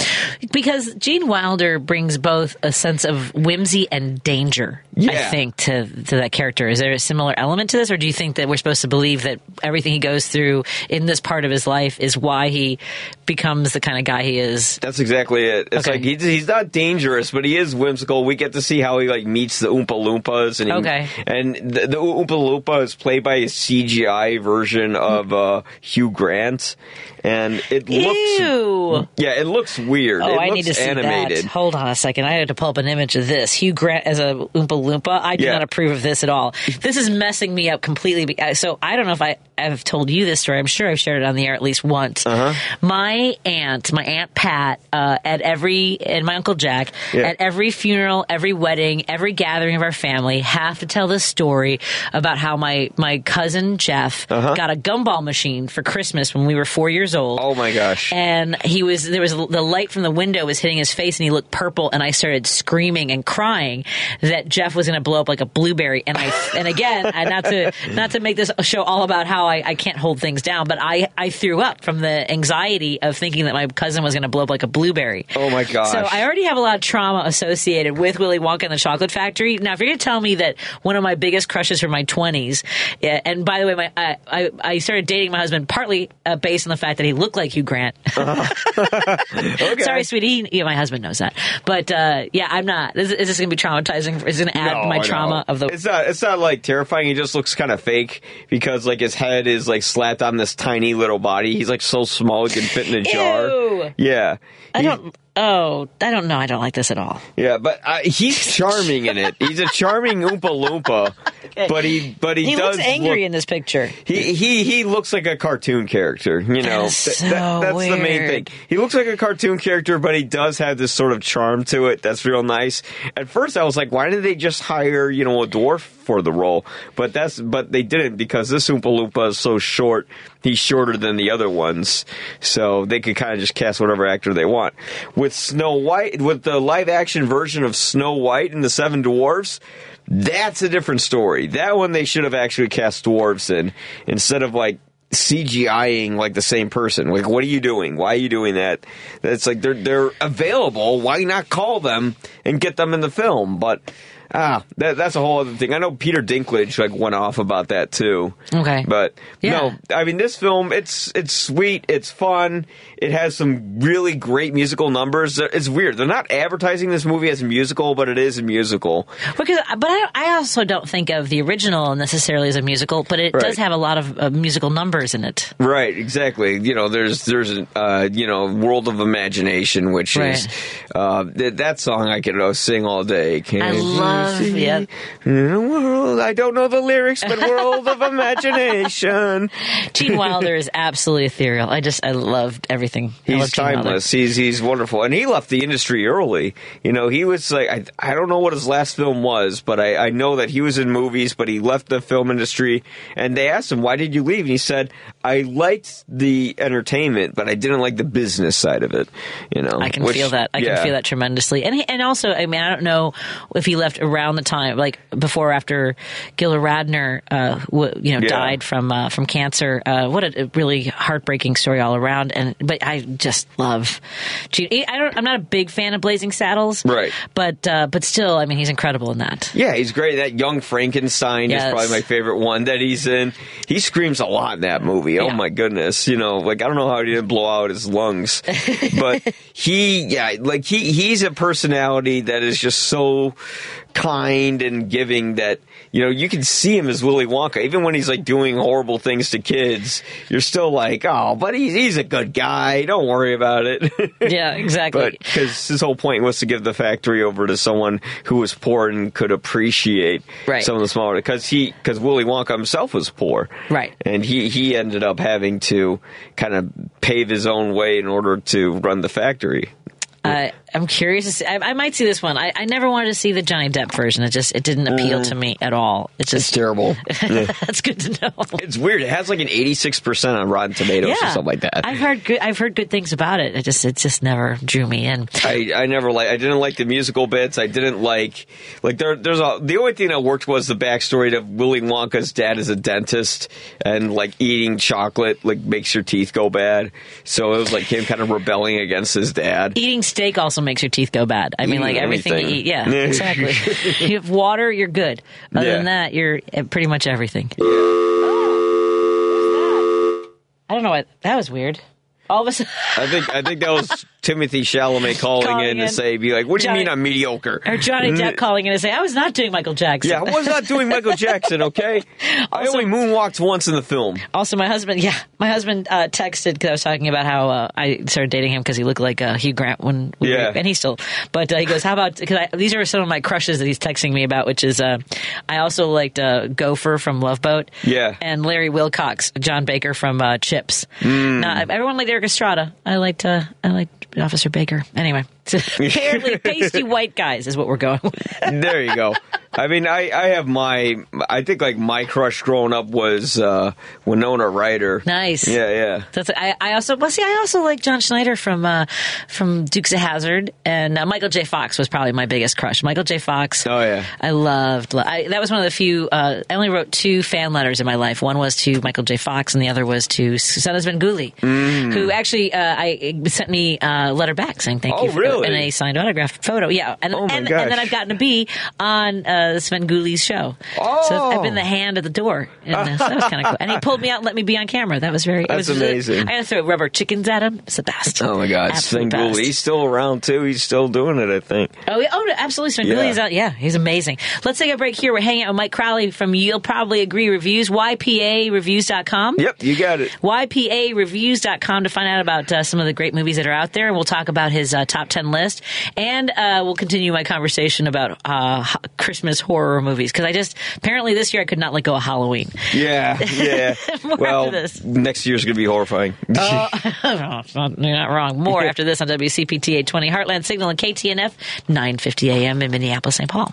Because Gene Wilder brings both a sense of whimsy and danger, I think, to to that character. Is there a similar element to this, or do you think that we're supposed to believe that everything he goes through in this part of his life is why he becomes the kind of guy he is? That's exactly it. It's Okay. like he's, he's not dangerous, but he is whimsical. We get to see how he like meets the Oompa Loompas, and he, Okay. and the, the Oompa Loompa is played by a CGI version of uh, Hugh Grant, and it looks Ew. yeah, it looks weird. Oh, it I need to see animated. that. Hold on a second. I had to pull up an image of this. Hugh Grant as a Oompa Loompa. I do Yeah. not approve of this at all. This is messing me up completely. uh, So I don't know if I have told you this story. I'm sure I've shared it on the air at least once. Uh-huh. My aunt, my aunt Pat, uh, at every and my uncle Jack Yeah. at every funeral, every wedding, every gathering of our family have to tell this story about how my my cousin Jeff Uh-huh. got a gumball machine for Christmas when we were four years old. Oh my gosh! And he was there was the light from the window was hitting his face, and he looked purple. And I started screaming and crying that Jeff was going to blow up like a blueberry. And I and again, and not to not to make this show all about how I, I can't hold things down, but I I threw up from the anxiety of thinking that my cousin was going to blow up like a blueberry. Oh my gosh! So I already have a lot of trauma associated with Willy Wonka and the Chocolate Factory. Now, if you're going to tell me that one of my biggest crushes from my 20s, yeah, and by the way, my I, I, I started dating my husband partly uh, based on the fact that he looked like Hugh Grant. [LAUGHS] Sorry, sweetie. He- Yeah, my husband knows that. But uh, yeah, I'm not. Is, is this going to be traumatizing? Is it going to add to my No, trauma no. of the? It's not. It's not like terrifying. He just looks kind of fake because like his head is like slapped on this tiny little body. He's like so small he can fit in a jar. Ew. Yeah. I don't. Oh, I don't know. I don't like this at all. Yeah, but uh, he's charming in it. He's a charming Oompa Loompa, okay. But he, but he, he does looks angry look- in this picture. He he he looks like a cartoon character. You know, That Th- so that's the main thing. He looks like a cartoon character, but he does have this sort of charm to it that's real nice. At first, I was like, why did they just hire you know a dwarf for the role? But that's but they didn't because this Oompa Loompa is so short. He's shorter than the other ones, so they could kind of just cast whatever actor they want. With Snow White, with the live action version of Snow White and the Seven Dwarfs. That's a different story. That one they should have actually cast dwarves in instead of like CGIing like the same person. Like, what are you doing? Why are you doing that? That's like they're they're available. Why not call them and get them in the film? But ah, that, that's a whole other thing. I know Peter Dinklage like went off about that too. Okay. But Yeah. no, I mean this film it's it's sweet, it's fun, it has some really great musical numbers. It's weird. They're not advertising this movie as a musical, but it is a musical. Because, but I, I also don't think of the original necessarily as a musical, but it Right. does have a lot of uh, musical numbers in it. Right, exactly. You know, there's there's uh, you know, World of Imagination, which is uh, th- that song I can uh, sing all day. Can I you love- see yeah. in a world? I don't know the lyrics, but World of [LAUGHS] Imagination. Gene Wilder is absolutely ethereal. I just I loved everything. He's timeless. He's he's wonderful, and he left the industry early. You know, he was like I I don't know what his last film was, but I I know that he was in movies, but he left the film industry. And they asked him, "Why did you leave?" And he said, "I liked the entertainment, but I didn't like the business side of it." You know, I can which- feel that. I yeah. can feel that tremendously. And he, and also, I mean, I don't know if he left around the time, like before or after Gilda Radner, uh, w- you know, Yeah. died from uh, from cancer. Uh, what a, a really heartbreaking story all around. And but I just love. Gene. I don't. I'm not a big fan of Blazing Saddles, Right. But uh, but still, I mean, he's incredible in that. Yeah, he's great. That young Frankenstein Yes. is probably my favorite one that he's in. He screams a lot in that movie. Oh Yeah. my goodness. You know, like I don't know how he didn't blow out his lungs. [LAUGHS] but he yeah, like he he's a personality that is just so kind and giving that you know, you can see him as Willy Wonka. Even when he's like doing horrible things to kids, you're still like, oh, but he's he's a good guy. Don't worry about it. [LAUGHS] Yeah, exactly. Because his whole point was to give the factory over to someone who was poor and could appreciate Right. some of the smaller. Because he, because Willy Wonka himself was poor, Right. And he he ended up having to kind of pave his own way in order to run the factory. Uh, I'm curious to see. I, I might see this one. I, I never wanted to see the Johnny Depp version. It just it didn't appeal to mm. me at all. It's just terrible. [LAUGHS] that's good to know. It's weird. It has like an 86 percent on Rotten Tomatoes or something like that. I've heard good. I've heard good things about it. It just it just never drew me in. I, I never like I didn't like the musical bits. I didn't like like there there's a the only thing that worked was the backstory of Willy Wonka's dad is a dentist and like eating chocolate like makes your teeth go bad. So it was like him kind of rebelling against his dad. Eating steak also makes your teeth go bad. I mean, like everything you eat. Yeah, Yeah. exactly. [LAUGHS] you have water, you're good. Other Yeah. than that, you're at pretty much everything. Oh, I don't know what that was weird. All of a sudden, I think I think that was [LAUGHS] Timothée Chalamet calling, Calling in, in. to say, "Be like, what do Johnny- you mean I'm mediocre?" or Johnny Depp calling in to say, "I was not doing Michael Jackson." Yeah, I was not doing Michael [LAUGHS] Jackson. Okay, I only moonwalked once in the film. Also, my husband, yeah, my husband uh, texted because I was talking about how uh, I started dating him because he looked like uh, Hugh Grant when, we Yeah. were, and he still. But uh, he goes, "How about?" Because these are some of my crushes that he's texting me about, which is uh, I also liked uh, Gopher from Love Boat, Yeah. and Larry Wilcox, John Baker from uh, Chips. Mm. Now, everyone liked Erik Estrada. I liked uh, I liked Officer Baker. Anyway, [LAUGHS] apparently pasty white guys is what we're going with. [LAUGHS] there you go. I mean, I, I have my, I think like my crush growing up was uh, Winona Ryder. Nice. Yeah, yeah. That's I, I also well see I also like John Schneider from uh, from Dukes of Hazzard and uh, Michael J. Fox was probably my biggest crush. Michael J. Fox. Oh yeah. I loved. lo- I, that was one of the few. Uh, I only wrote two fan letters in my life. One was to Michael J. Fox, and the other was to Susanna Svengoolie, Mm. who actually uh, I sent me a letter back saying thank Oh, you for really? And a signed autograph photo. Yeah, and Oh, and, and then I've gotten a B on uh, Svengoolie's show. Oh. So I've been the hand at the door, and uh, so that was kind of cool. And he [LAUGHS] pulled me out and let me be on camera. That was very. it That's was, amazing. I had to throw rubber chickens at him. It's the best. Oh my God, Sven best. He's still around too. He's still doing it. I think. Oh, yeah, oh, absolutely. Sven Yeah. is out. Yeah, he's amazing. Let's take a break here. We're hanging out with Mike Crowley from You'll Probably Agree Reviews, YPAReviews.com. Yep, you got it. YPAReviews.com to find out about uh, some of the great movies that are out there. And we'll talk about his uh, top 10 list. And uh, we'll continue my conversation about uh, Christmas horror movies because I just apparently this year I could not let go of Halloween. Yeah, [LAUGHS] yeah. More well, after this. next year's gonna be horrifying. [LAUGHS] Oh, [LAUGHS] not- you're not wrong. More after this on WCPT 820 Heartland Signal and KTNF 950 AM in Minneapolis, St. Paul.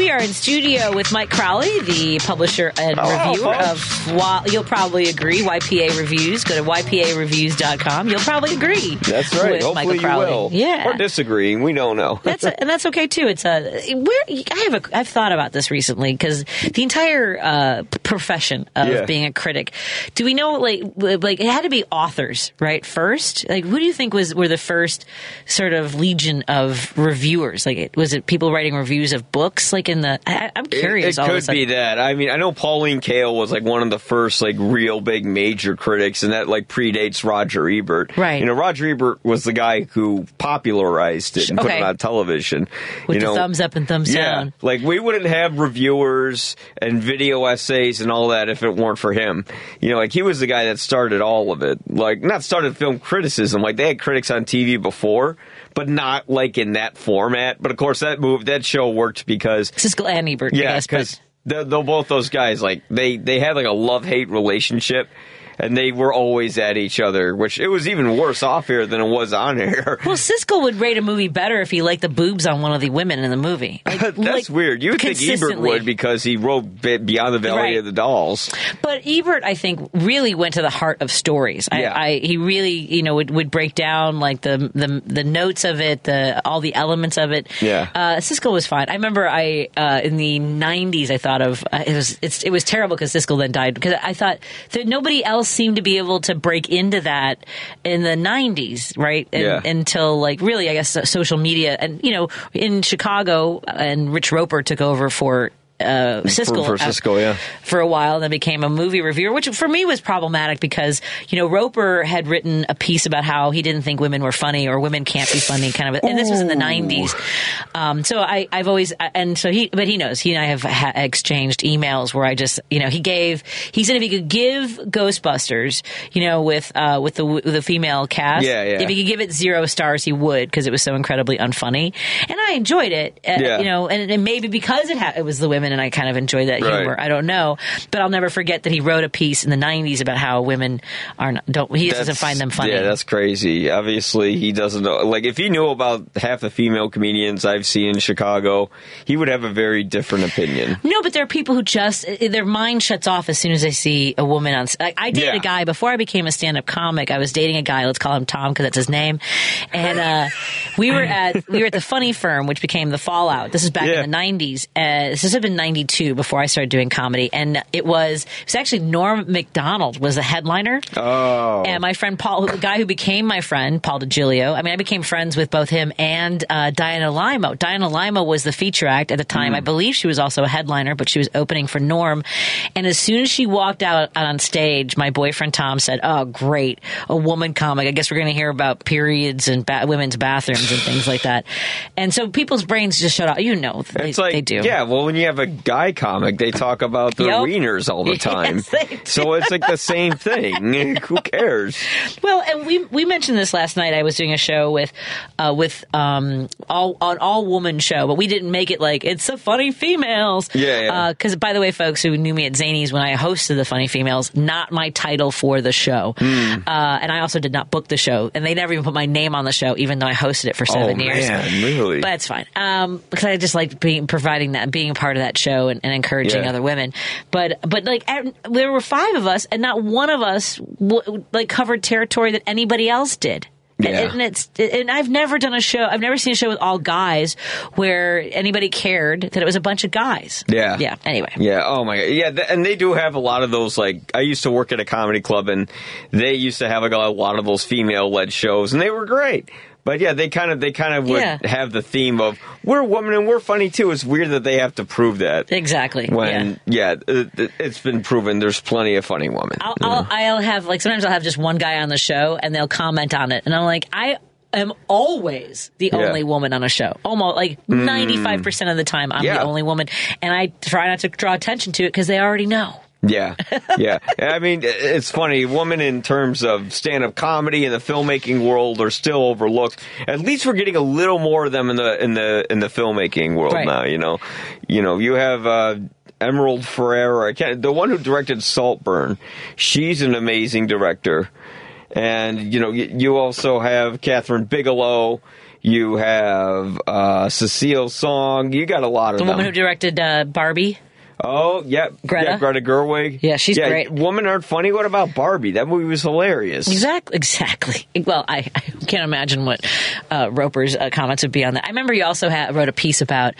We are in studio with Mike Crowley, the publisher and Hello, reviewer of, you'll probably agree, YPA Reviews. Go to ypareviews.com. You'll probably agree. That's right. with Hopefully Michael you will. Yeah. Or disagree. We don't know. That's and that's okay too. It's a where I have a I've thought about this recently because the entire uh, profession of Yeah. being a critic. Do we know like like it had to be authors right first? Like who do you think was were the first sort of legion of reviewers? Like it, was it people writing reviews of books? Like in the I, I'm curious. It, it could be that. I mean, I know Pauline Kael was like one of the first like real big major critics, and that like predates Roger Ebert. Right. You know, Roger Ebert was the guy who popularized it and put Okay. it on television. with you the know, thumbs up and thumbs yeah, down. like we wouldn't have reviewers and video essays and all that if it weren't for him. You know, like he was the guy that started all of it. Like not started film criticism. Like they had critics on TV before, but not like in that format. But of course, that move that show worked because Siskel and Ebert. Yeah, because they're, they're both those guys like they they had like a love hate relationship. And they were always at each other, which it was even worse off here than it was on air. [LAUGHS] Well, Siskel would rate a movie better if he liked the boobs on one of the women in the movie. [LAUGHS] Like, That's like, weird. You would think Ebert would because he wrote Beyond the Valley Right. of the Dolls. But Ebert, I think, really went to the heart of stories. Yeah. I, I he really, you know, would, would break down like the, the the notes of it, the all the elements of it. Yeah. uh, Siskel was fine. I remember I uh, in the '90s, I thought of uh, it was it's, it was terrible because Siskel then died because I thought that nobody else seemed to be able to break into that in the '90s, right? And, Yeah. Until like really, I guess, social media and you know, in Chicago, and Rich Roeper took over for. Uh, Siskel for Siskel, yeah. for a while and then became a movie reviewer, which for me was problematic because, you know, Roeper had written a piece about how he didn't think women were funny or women can't be funny kind of, and this was in the 90s. Um, so I, I've always, and so he, but he knows, he and I have ha- exchanged emails where I just, you know, he gave, he said if he could give Ghostbusters, you know, with, uh, with the, with the female cast, Yeah, yeah. if he could give it zero stars, he would because it was so incredibly unfunny. And I enjoyed it, uh, Yeah. you know, and, and maybe because it, ha- it was the women and I kind of enjoy that Right. humor. I don't know, but I'll never forget that he wrote a piece in the '90s about how women are not, don't. He doesn't find them funny. Yeah, that's crazy. Obviously, he doesn't know. Like, if he knew about half the female comedians I've seen in Chicago, he would have a very different opinion. no, but there are people who just their mind shuts off as soon as they see a woman on. I, I dated Yeah. a guy before I became a stand-up comic. I was dating a guy. Let's call him Tom because that's his name. And uh, we were at we were at the Funny Firm, which became the Fallout. This is back Yeah. in the '90s. Uh, this had been '92 before I started doing comedy, and it was it was actually Norm Macdonald was the headliner. Oh. And my friend Paul, the guy who became my friend, Paul DiGilio, I mean, I became friends with both him and uh, Diana Limo. Diana Limo was the feature act at the time. I believe she was also a headliner, but she was opening for Norm. And as soon as she walked out, out on stage, my boyfriend Tom said, Oh, great, a woman comic. I guess we're going to hear about periods and ba- women's bathrooms and things like that. And so people's brains just shut off. You know, they, It's like, they do. yeah, well, when you have a guy comic, they talk about their Yep. wieners all the [LAUGHS] time. do. so it's like the same thing. [LAUGHS] Who cares? Well, and we we mentioned this last night. I was doing a show with uh, with um all an all woman show, but we didn't make it like it's the funny females. Yeah, yeah. Because by the way, folks who knew me at Zanies when I hosted the funny females, not my title for the show, Hmm. uh, and I also did not book the show, and they never even put my name on the show, even though I hosted it for seven oh, years. man, really? But it's fine. Um, because I just like being providing that, being a part of that show, and, and encouraging Yeah. other women. But but like there were five of us, and not one of us w- like covered territory that anybody else did. Yeah. And it's and I've never done a show. I've never seen a show with all guys where anybody cared that it was a bunch of guys. Yeah. Yeah. Anyway. Yeah. Oh my god. Yeah. And they do have a lot of those. Like I used to work at a comedy club, and they used to have a lot of those female-led shows, and they were great. But yeah, they kind of they kind of would Yeah. have the theme of we're women and we're funny too. It's weird that they have to prove that. Exactly. yeah. When yeah, it, it's been proven there's plenty of funny women. I'll, I'll, I'll have like sometimes I'll have just one guy on the show and they'll comment on it, and I'm like, I am always the Yeah. Only woman on a show. Almost like hmm. 95 percent of the time, I'm Yeah. the only woman, and I try not to draw attention to it because they already know. Yeah, yeah. I mean, it's funny. Women in terms of stand-up comedy in the filmmaking world are still overlooked. At least we're getting a little more of them in the in the in the filmmaking world Right. now. You know, you know, you have. Uh, Emerald Ferreira, I can't, the one who directed Saltburn, she's an amazing director. And, you know, you, also have Kathryn Bigelow, you have uh, Cecile Song, you got a lot of The them. woman who directed uh, Barbie. Oh, yeah. Greta? Yeah, Greta Gerwig. Yeah, she's great. Women aren't funny. What about Barbie? That movie was hilarious. Exactly. Exactly. Well, I, I can't imagine what uh, Roeper's uh, comments would be on that. I remember you also had, wrote a piece about.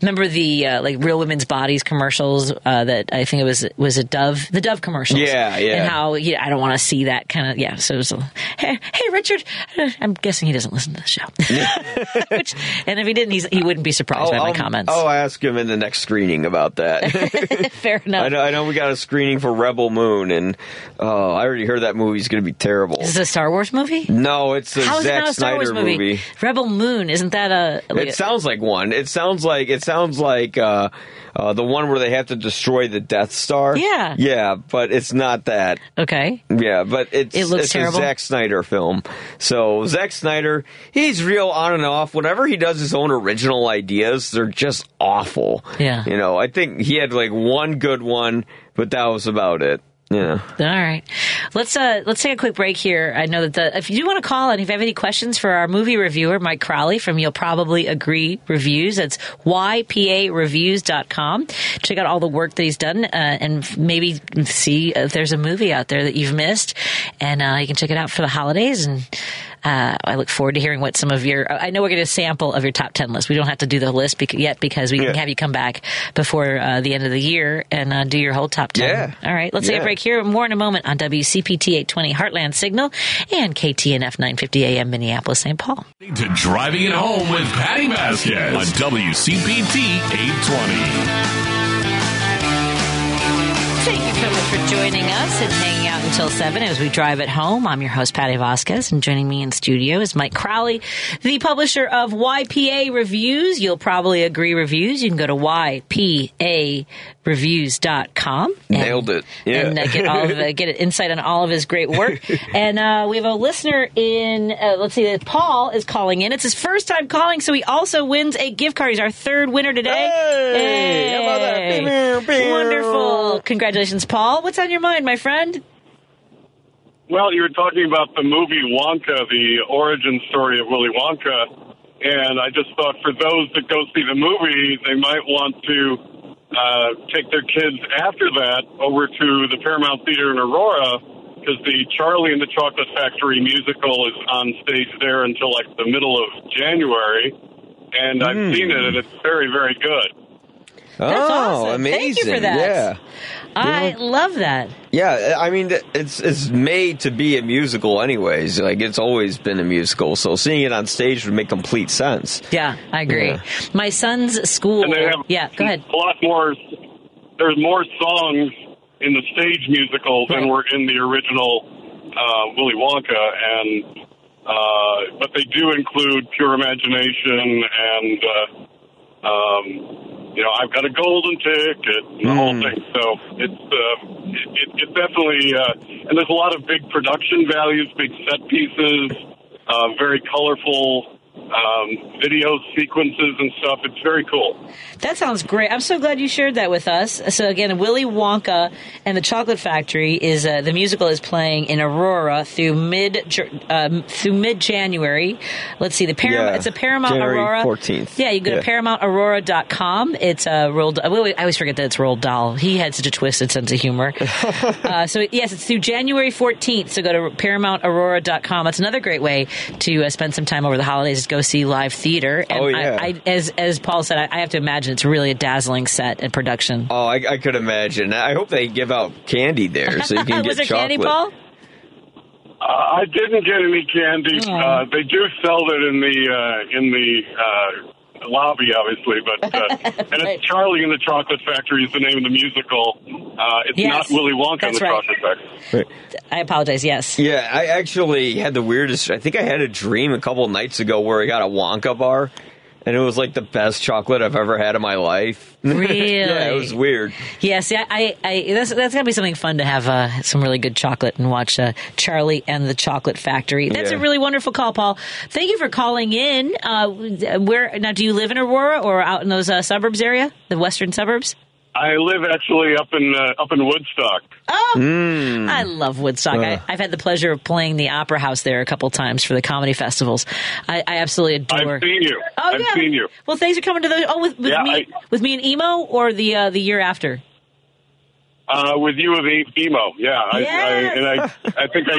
Remember the uh, like real women's bodies commercials uh, that I think it was was a Dove the Dove commercials. Yeah, yeah. And how yeah, I don't want to see that kind of yeah. So it was a, hey, hey Richard, I'm guessing he doesn't listen to the show. [LAUGHS] Which, and if he didn't, he's, he wouldn't be surprised by my I'll- comments. I'll ask him in the next screening about that. [LAUGHS] [LAUGHS] Fair enough. I know, I know we got a screening for Rebel Moon, and oh, I already heard that movie's going to be terrible. Is this a Star Wars movie? No, it's a How is it Zack not a Star Wars Snyder movie? movie. Rebel Moon isn't that a? like It sounds like one. It sounds like it sounds like uh, uh, the one where they have to destroy the Death Star. Yeah. yeah, but it's not that. Okay. Yeah, but it's It looks it's terrible? a Zack Snyder film. So Zack Snyder, he's real on and off. Whenever he does his own original ideas, they're just awful. Yeah. you know, I think he had like one good one, but that was about it. Yeah. All right, let's uh let's take a quick break here. I know that the, if you do want to call and if you have any questions for our movie reviewer Mike Crowley from You'll Probably Agree Reviews, that's ypareviews.com. Check out all the work that he's done uh, and maybe see if there's a movie out there that you've missed, and uh, you can check it out for the holidays. And uh, I look forward to hearing what some of your. I know we're going to a sample of your top ten list. We don't have to do the list bec- yet because we can have you come back before uh, the end of the year and uh, do your whole top ten. Yeah. All right, let's take a break here. More in a moment on WCPT 820 Heartland Signal and KTNF 950 AM Minneapolis, St. Paul. To driving it home with Patti Vasquez on WCPT 820. Thank you so much for joining us and hanging out until 7 as we drive it home. I'm your host, Patti Vasquez, and joining me in studio is Mike Crowley, the publisher of YPA Reviews. You'll probably agree reviews. You can go to ypareviews.com. and- Nailed it. Yeah. and uh, get all of uh, get an insight on all of his great work. [LAUGHS] and uh, we have a listener in. Uh, let's see, Paul is calling in. It's his first time calling, so he also wins a gift card. He's our third winner today. Hey! How about that? Hey! Wonderful! Congratulations, Paul. What's on your mind, my friend? Well, you were talking about the movie Wonka, the origin story of Willy Wonka, and I just thought for those that go see the movie, they might want to uh, take their kids after that over to the Paramount Theater in Aurora because the Charlie and the Chocolate Factory musical is on stage there until like the middle of January, and I've seen it, and it's very, very good. That's oh, awesome. amazing! Thank you for that. Yeah. I love that. Yeah, I mean, it's it's made to be a musical, anyways. Like it's always been a musical, so seeing it on stage would make complete sense. Yeah, I agree. Yeah. My son's school. And they have yeah, go ahead. a lot more. There's more songs in the stage musical than were in the original uh, Willy Wonka, and uh, but they do include Pure Imagination and uh, um, you know I've got a golden ticket, and the whole thing. So it's uh, it, it definitely uh, and there's a lot of big production values, big set pieces, uh, very colorful um, video sequences and stuff. It's very cool. That sounds great. I'm so glad you shared that with us. So again, Willy Wonka and the Chocolate Factory is uh, the musical is playing in Aurora through mid um, through mid January. Let's see, the Paramount. Yeah, it's a Paramount January Aurora. 14th. Yeah, you go Yeah. to ParamountAurora.com. It's a Roald. I always forget that it's Roald Dahl. He had such a twisted sense of humor. [LAUGHS] uh, so yes, it's through January 14th. So go to ParamountAurora.com. That's another great way to uh, spend some time over the holidays. Is go see live theater. And Oh, yeah. I, I, as as Paul said, I, I have to imagine it's really a dazzling set and production. Oh, I, I could imagine. I hope they give out candy there so you can [LAUGHS] get Was there chocolate. candy, Paul? Uh, I didn't get any candy. Uh, they do sell it in the uh, in the lobby, obviously, but uh, [LAUGHS] and it's Charlie and the Chocolate Factory is the name of the musical. Uh, it's Yes, not Willy Wonka and the right. Chocolate Factory. I apologize. Yes. Yeah, I actually had the weirdest. I think I had a dream a couple nights ago where I got a Wonka bar, and it was like the best chocolate I've ever had in my life. Really? [LAUGHS] yeah, it was weird. Yes, yeah, I, I, that's, that's gotta be something fun to have uh, some really good chocolate and watch uh, Charlie and the Chocolate Factory. That's Yeah. a really wonderful call, Paul. Thank you for calling in. Uh, where now? Do you live in Aurora or out in those uh, suburbs area, the western suburbs? I live actually up in uh, up in Woodstock. Oh, Hmm. I love Woodstock. I, I've had the pleasure of playing the Opera House there a couple times for the comedy festivals. I, I absolutely adore. I've seen you. Oh, I've yeah. seen you. Well, thanks for coming to the. Oh, with, with Yeah, me, with me and emo, or the uh, the year after. Uh, with you with e- emo, yeah. I, I, and I, I think I,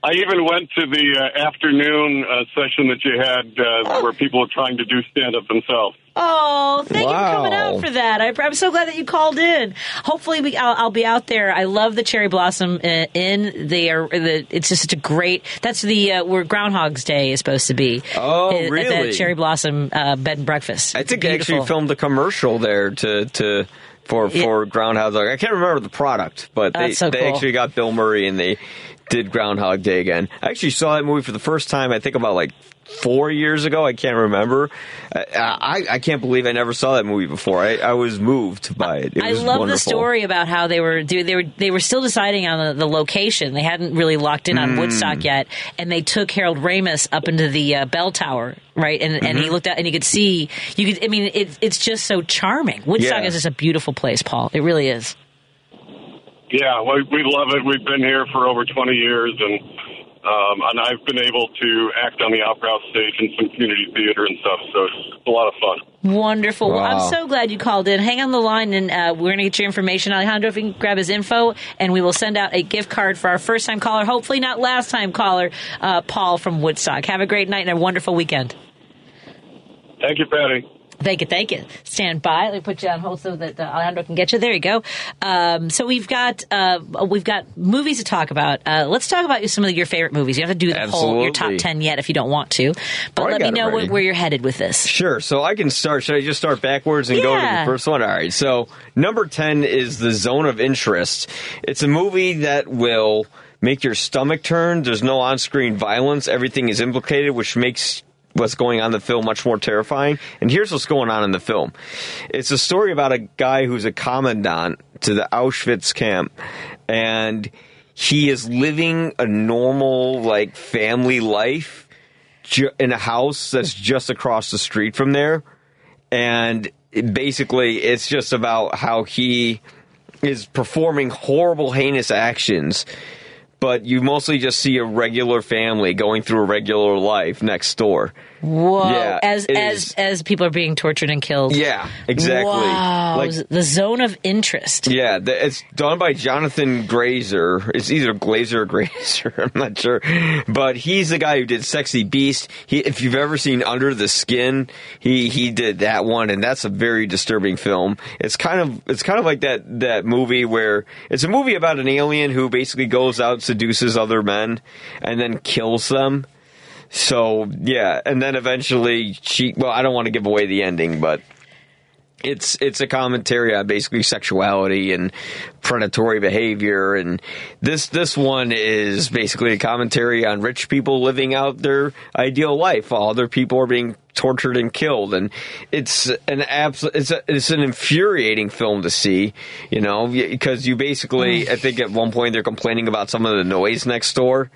I even went to the uh, afternoon uh, session that you had uh, where people were trying to do stand up themselves. Oh, thank you for coming out for that. I, I'm so glad that you called in. Hopefully, we, I'll, I'll be out there. I love the cherry blossom uh, in the. Uh, the it's just such a great. That's the uh, where Groundhog's Day is supposed to be. Oh, Uh, at really? That cherry blossom uh, bed and breakfast. I It's think they actually filmed a commercial there to to for for Groundhog Day. I can't remember the product, but they so they cool. actually got Bill Murray and they did Groundhog Day again. I actually saw that movie for the first time. I think about like four years ago. I can't remember. I I, I can't believe I never saw that movie before. I, I was moved by it. It I love wonderful. the story about how they were do- they were they were still deciding on the, the location. They hadn't really locked in on Mm. Woodstock yet, and they took Harold Ramis up into the uh, bell tower, right? And and he Mhm. looked out and you could see you could. I mean, it, it's just so charming. Woodstock Yeah. is just a beautiful place, Paul. It really is. Yeah, we, we love it. We've been here for over 20 years, and um, and I've been able to act on the Opera House stage and some community theater and stuff. So it's, it's a lot of fun. Wonderful. Well, Wow. I'm so glad you called in. Hang on the line, and uh, we're going to get your information. Alejandro, if you can grab his info, and we will send out a gift card for our first time caller, hopefully not last time caller, uh, Paul from Woodstock. Have a great night and a wonderful weekend. Thank you, Patti. Thank you, thank you. Stand by. Let me put you on hold so that uh, Alejandro can get you. There you go. Um, so we've got uh, we've got movies to talk about. Uh, let's talk about some of your favorite movies. You don't have to do the whole your top ten yet if you don't want to, but Oh, let me know where, where you're headed with this. Sure. So I can start. Should I just start backwards and go to the first one? All right. So number 10 is The Zone of Interest. It's a movie that will make your stomach turn. There's no on screen violence. Everything is implicated, which makes what's going on in the film much more terrifying. And here's what's going on in the film it's a story about a guy who's a commandant to the Auschwitz camp. And he is living a normal, like, family life ju- in a house that's just across the street from there. And it- basically, it's just about how he is performing horrible, heinous actions. But you mostly just see a regular family going through a regular life next door. Whoa! Yeah, as as is- as people are being tortured and killed. Yeah, exactly. Wow! Like- the zone of interest. Yeah, the, it's done by Jonathan Grazer. It's either Glazer or Grazer. [LAUGHS] I'm not sure, but he's the guy who did Sexy Beast. He, if you've ever seen Under the Skin, he he did that one, and that's a very disturbing film. It's kind of it's kind of like that that movie where it's a movie about an alien who basically goes out seduces other men and then kills them. So yeah, and then eventually she. Well, I don't want to give away the ending, but it's it's a commentary on basically sexuality and predatory behavior and this this one is basically a commentary on rich people living out their ideal life while other people are being tortured and killed and it's an abs- it's it's an infuriating film to see you know because you basically I think at one point they're complaining about some of the noise next door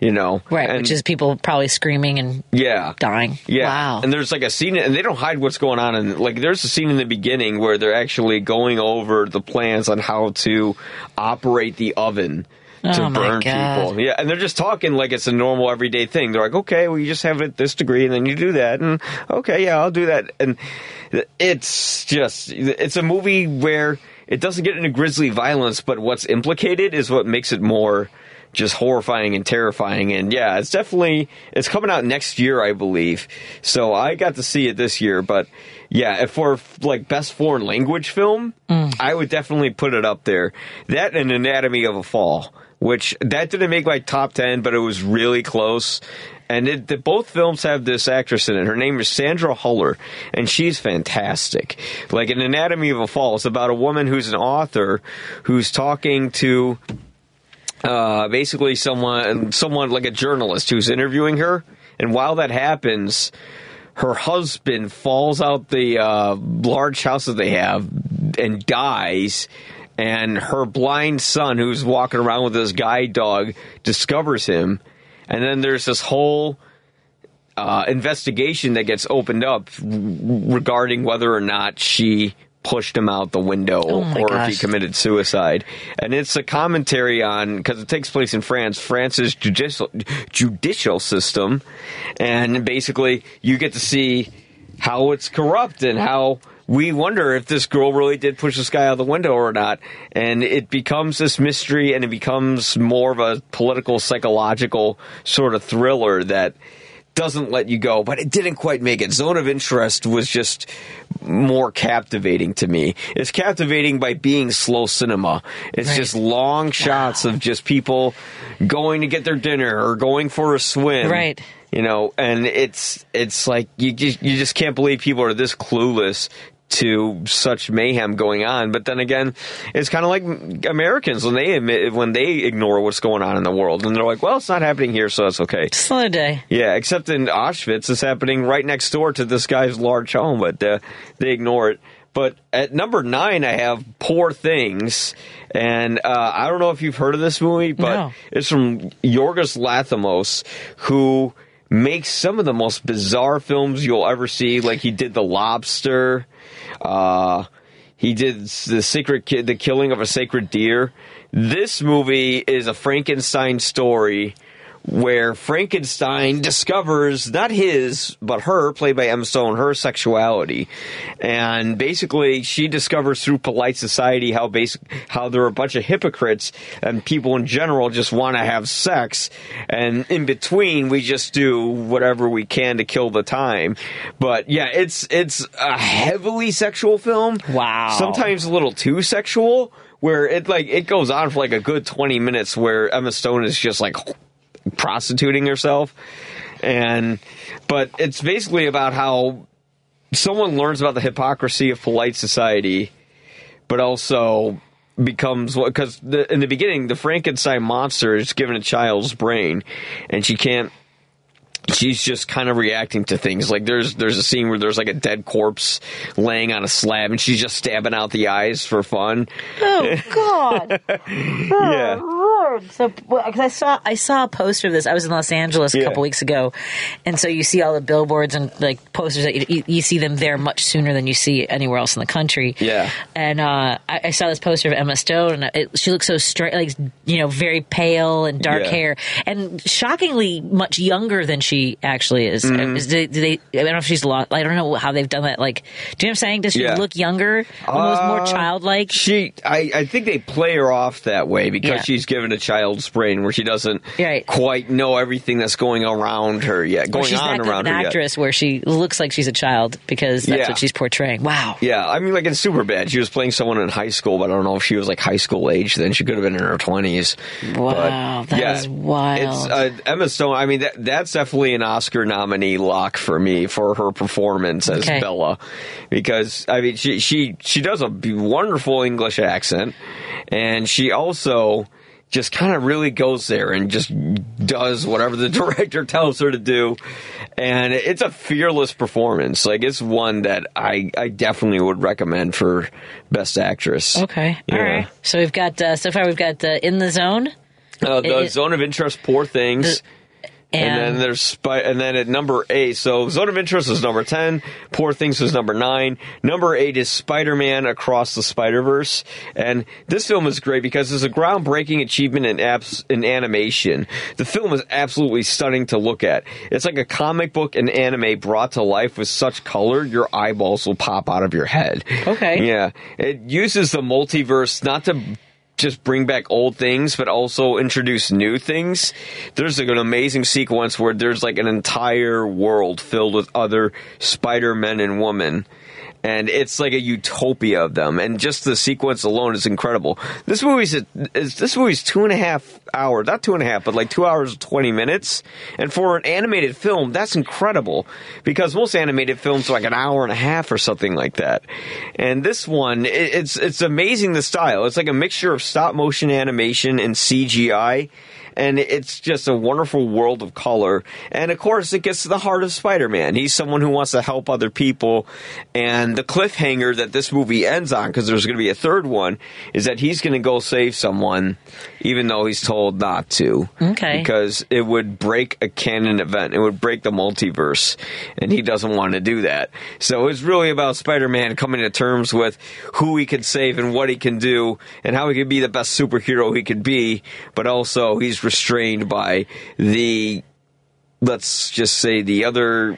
You know, Right, And- which is people probably screaming and yeah, dying. yeah. Wow. And there's like a scene, and they don't hide what's going on. And like, there's a scene in the beginning where they're actually going over the plans on how to operate the oven. To Oh, burn people, yeah, and they're just talking like it's a normal everyday thing. They're like, okay, well, you just have it this degree, and then you do that, and okay, yeah, I'll do that, and it's just it's a movie where it doesn't get into grisly violence, but what's implicated is what makes it more just horrifying and terrifying. And yeah, it's definitely it's coming out next year, I believe. So I got to see it this year, but yeah, if for like best foreign language film, mm. I would definitely put it up there. That and Anatomy of a Fall, which that didn't make my top ten, but it was really close. And it, the, both films have this actress in it. Her name is Sandra Hüller, and she's fantastic. Like in Anatomy of a Fall, it's about a woman who's an author who's talking to uh, basically someone, someone like a journalist who's interviewing her. And while that happens, her husband falls out the uh, large house that they have and dies. And her blind son, who's walking around with his guide dog, discovers him. And then there's this whole uh, investigation that gets opened up regarding whether or not she pushed him out the window Oh or if he committed suicide. And it's a commentary on because it takes place in France, France's judicial judicial system, and basically you get to see how it's corrupt and how we wonder if this girl really did push this guy out the window or not. And it becomes this mystery and it becomes more of a political, psychological sort of thriller that doesn't let you go, but it didn't quite make it. Zone of Interest was just more captivating to me. It's captivating by being slow cinema. It's Right. just long shots of just people going to get their dinner or going for a swim. Right. You know, and it's it's like you just, you just can't believe people are this clueless to such mayhem going on. But then again, it's kind of like Americans when they admit when they ignore what's going on in the world, and they're like, "Well, it's not happening here, so it's okay." Just another day. Yeah, except in Auschwitz, it's happening right next door to this guy's large home, but uh, they ignore it. But at number nine, I have Poor Things, and uh, I don't know if you've heard of this movie, but No. it's from Yorgos Lanthimos, who makes some of the most bizarre films you'll ever see. Like he did The Lobster, uh, he did the secret, Ki- the killing of a sacred deer. This movie is a Frankenstein story where Frankenstein discovers not his, but her, played by Emma Stone, her sexuality, and basically she discovers through polite society how basic how there are a bunch of hypocrites and people in general just want to have sex, and in between we just do whatever we can to kill the time. But yeah, it's it's a heavily sexual film. Wow. Sometimes a little too sexual. Where it like it goes on for like a good twenty minutes, where Emma Stone is just like prostituting herself and but it's basically about how someone learns about the hypocrisy of polite society but also becomes because in the beginning the frankenstein monster is given a child's brain and she can't she's just kind of reacting to things like there's there's a scene where there's like a dead corpse laying on a slab and she's just stabbing out the eyes for fun Oh God! [LAUGHS] Yeah. Oh, Lord. So, because I saw I saw a poster of this. I was in Los Angeles a Yeah. couple weeks ago, and so you see all the billboards and like posters that you, you, you see them there much sooner than you see anywhere else in the country. Yeah. And uh, I, I saw this poster of Emma Stone, and it, she looks so straight, like you know, very pale and dark Yeah. hair, and shockingly much younger than she actually is. Mhm. Is- do they? I don't know if she's lost. I don't know how they've done that. Like, do you know what I'm saying? Does she Yeah. look younger, almost more Uh, childlike? She, I, I think they play her off that way because she's given a child's brain where she doesn't Right. quite know everything that's going around her yet, going she's on that good of around an her yet. actress where she looks like she's a child because that's Yeah. what she's portraying. Wow. Yeah, I mean, like in Superbad, she was playing someone in high school, but I don't know if she was like high school age. Then she could have been in her twenties. Wow, that yeah, is wild. It's uh, Emma Stone. I mean, that, that's definitely an Oscar nominee lock for me for her performance as Okay. Bella, because I mean, she she she does a wonderful English accent, and she also just kind of really goes there and just does whatever the [LAUGHS] director tells her to do and it's a fearless performance like it's one that i i definitely would recommend for best actress Okay. All Yeah. right. So we've got uh, so far we've got uh, in the zone. Uh, the It- zone of interest, poor things. And, and- then there's Spy- and then at number eight, so Zone of Interest is number ten, Poor Things is number nine. Number eight is Spider-Man Across the Spider-Verse, and this film is great because it's a groundbreaking achievement in apps in animation. The film is absolutely stunning to look at. It's like a comic book and anime brought to life with such color, your eyeballs will pop out of your head. Okay. Yeah, it uses the multiverse not to just bring back old things, but also introduce new things. There's like an amazing sequence where there's like an entire world filled with other Spider Men and women. And it's like a utopia of them, and just the sequence alone is incredible. This movie's is this movie's two and a half hours, not two and a half, but like two hours twenty minutes. And for an animated film, that's incredible because most animated films are like an hour and a half or something like that. And this one, it, it's it's amazing the style. It's like a mixture of stop motion animation and CGI. And it's just a wonderful world of color. And of course, it gets to the heart of Spider Man. He's someone who wants to help other people. And the cliffhanger that this movie ends on, because there's going to be a third one, is that he's going to go save someone, even though he's told not to. Okay. Because it would break a canon event, it would break the multiverse. And he doesn't want to do that. So it's really about Spider Man coming to terms with who he can save and what he can do, and how he can be the best superhero he could be, but also he's restrained by the let's just say the other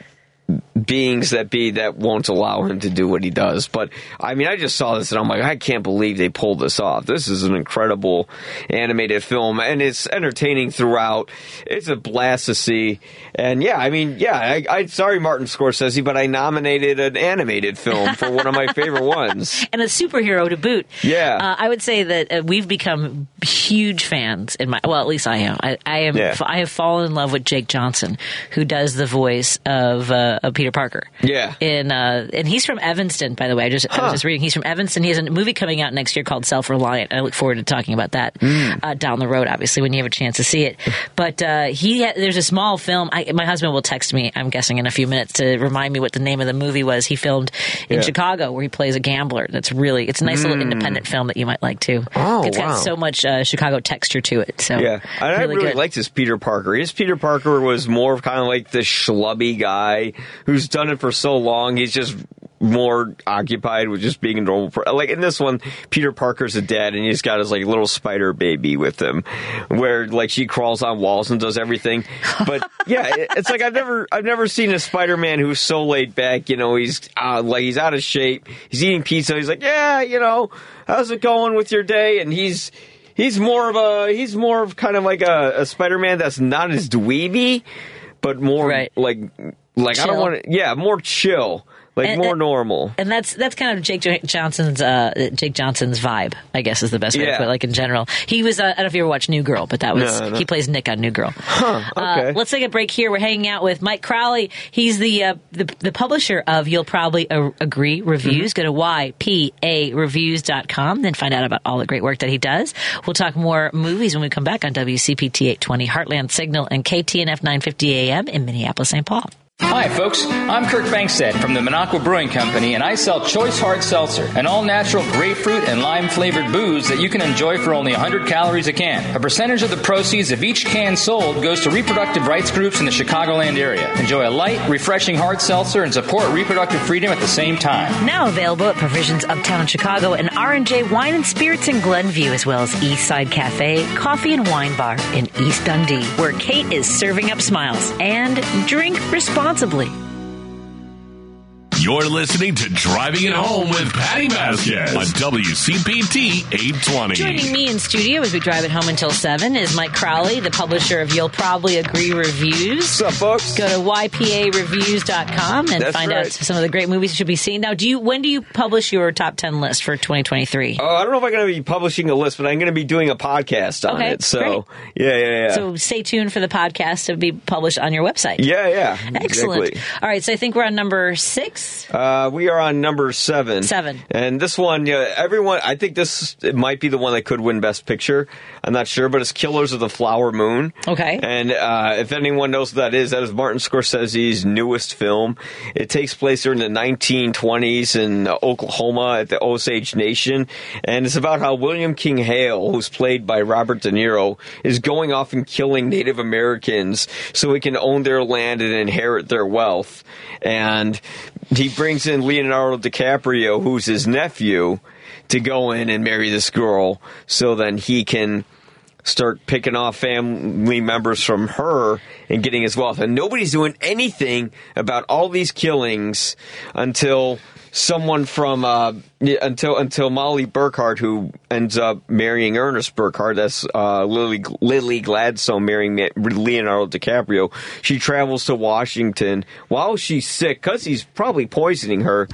beings that be that won't allow him to do what he does. But I mean, I just saw this and I'm like, I can't believe they pulled this off. This is an incredible animated film and it's entertaining throughout. It's a blast to see. And yeah, I mean, yeah, I, I sorry, Martin Scorsese, but I nominated an animated film for one of my [LAUGHS] favorite ones. and a superhero to boot. Yeah. Uh, I would say that uh, we've become huge fans in my. Well, at least I am. I, I am. Yeah. I have fallen in love with Jake Johnson, who does the voice of, uh, of Peter Parker. Yeah. In uh, and he's from Evanston, by the way. I just I was just reading. He's from Evanston. He has a movie coming out next year called Self Reliant. I look forward to talking about that Mm. uh, down the road, obviously, when you have a chance to see it. But uh, he ha- there's a small film. I, my husband will text me. I'm guessing in a few minutes to remind me what the name of the movie was. He filmed in Yeah. Chicago where he plays a gambler. That's really it's a nice little Mm. independent film that you might like too. Oh, it's wow. got so much uh, Chicago texture to it. So Yeah, I really really good. liked this Peter Parker. His Peter Parker was more of kind of like the schlubby guy who's done it for so long. He's just more occupied with just being a normal. Per- like in this one, Peter Parker's a dad, and he's got his like little spider baby with him, where like she crawls on walls and does everything. But [LAUGHS] yeah, it's like I've never I've never seen a Spider Man who's so laid back. You know, he's uh, like he's out of shape. He's eating pizza. He's like, yeah, you know, how's it going with your day? And he's he's more of a he's more of kind of like a, a Spider-Man that's not as dweeby, but more like like I don't want to yeah more chill like And- more and- normal. And that's that's kind of Jake Johnson's uh, Jake Johnson's vibe, I guess is the best way to put it. Like in general, he was. Uh, I don't know if you ever watched New Girl, but that was No, no. he plays Nick on New Girl. Huh, okay. Uh, let's take a break here. We're hanging out with Mike Crowley. He's the uh, the, the publisher of You'll Probably uh, Agree Reviews. Mm-hmm. Go to ypareviews.com, then find out about all the great work that he does. We'll talk more movies when we come back on WCPT 820 Heartland Signal and KTNF 950 AM in Minneapolis, St. Paul. Hi, folks. I'm Kirk Bangstad from the Minocqua Brewing Company, and I sell Choice Hard Seltzer, an all natural grapefruit and lime flavored booze that you can enjoy for only 100 calories a can. A percentage of the proceeds of each can sold goes to reproductive rights groups in the Chicagoland area. Enjoy a light, refreshing hard seltzer and support reproductive freedom at the same time. Now available at Provisions Uptown Chicago and R&J Wine and Spirits in Glenview, as well as East Side Cafe, Coffee and Wine Bar in East Dundee, where Kate is serving up smiles. And drink responsibly responsibly. You're listening to Driving It Home with Patti Vasquez on WCPT 820. Joining me in studio as we drive it home until 7 is Mike Crowley, the publisher of You'll Probably Agree Reviews. What's up, folks? Go to ypareviews.com and That's find right. out some of the great movies you should be seeing. Now, do you when do you publish your top 10 list for 2023? Oh, I don't know if I'm going to be publishing a list, but I'm going to be doing a podcast on okay, it. So, great. yeah, yeah, yeah. So, stay tuned for the podcast to be published on your website. Yeah, yeah. Excellent. Exactly. All right, so I think we're on number 6. Uh, we are on number seven. Seven. And this one, yeah, everyone, I think this it might be the one that could win Best Picture. I'm not sure, but it's Killers of the Flower Moon. Okay. And uh, if anyone knows what that is, that is Martin Scorsese's newest film. It takes place during the 1920s in Oklahoma at the Osage Nation, and it's about how William King Hale, who's played by Robert De Niro, is going off and killing Native Americans so he can own their land and inherit their wealth. And he brings in Leonardo DiCaprio, who's his nephew, to go in and marry this girl so then he can start picking off family members from her and getting his wealth. And nobody's doing anything about all these killings until someone from uh, yeah, until until Molly Burkhart, who ends up marrying Ernest Burkhart, that's uh, Lily Lily Gladstone marrying Leonardo DiCaprio. She travels to Washington while she's sick because he's probably poisoning her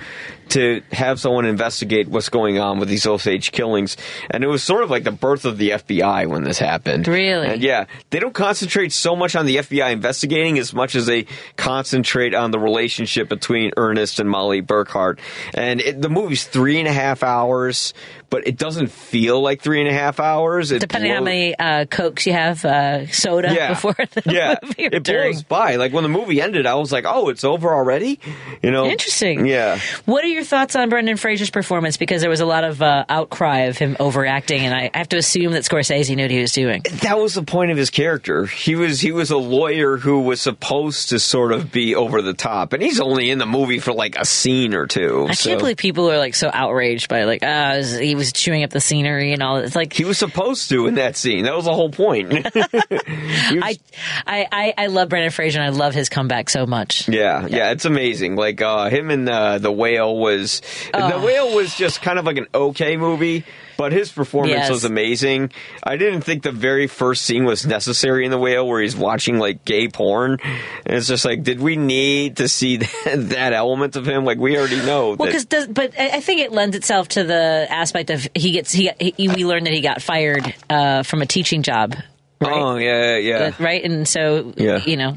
to have someone investigate what's going on with these Osage killings. And it was sort of like the birth of the FBI when this happened. Really? And yeah, they don't concentrate so much on the FBI investigating as much as they concentrate on the relationship between Ernest and Molly Burkhart. And it, the movie's three and a half hours, but it doesn't feel like three and a half hours. It Depending on how blows- many uh, cokes you have, uh, soda yeah. [LAUGHS] before the yeah, [LAUGHS] movie it during. blows by. Like when the movie ended, I was like, "Oh, it's over already." You know, Interesting. Yeah, What are your thoughts on Brendan Fraser's performance? Because there was a lot of uh, outcry of him overacting, and I have to assume that Scorsese knew what he was doing. that was the point of his character. He was he was a lawyer who was supposed to sort of be over the top, and he's only in the movie for like a scene or two. I so- can't believe people are like so outraged by like, uh, he was chewing up the scenery and all. It's like he was supposed to in that scene. That was the whole point. [LAUGHS] [LAUGHS] I, I, I, I love Brendan Fraser and I love his comeback so much. Yeah, yeah, it's amazing. Like uh, him and uh, the whale was the Oh. whale was just kind of like an okay movie, but his performance Yes. was amazing. I didn't think the very first scene was necessary in the whale where he's watching like gay porn. And it's just like, did we need to see [LAUGHS] that, that element of him? Like we already know Well, because but I think it lends itself to the aspect of he gets he, he we learned that he got fired uh, from a teaching job, Oh yeah, yeah, yeah. uh, right? And so Yeah. you know,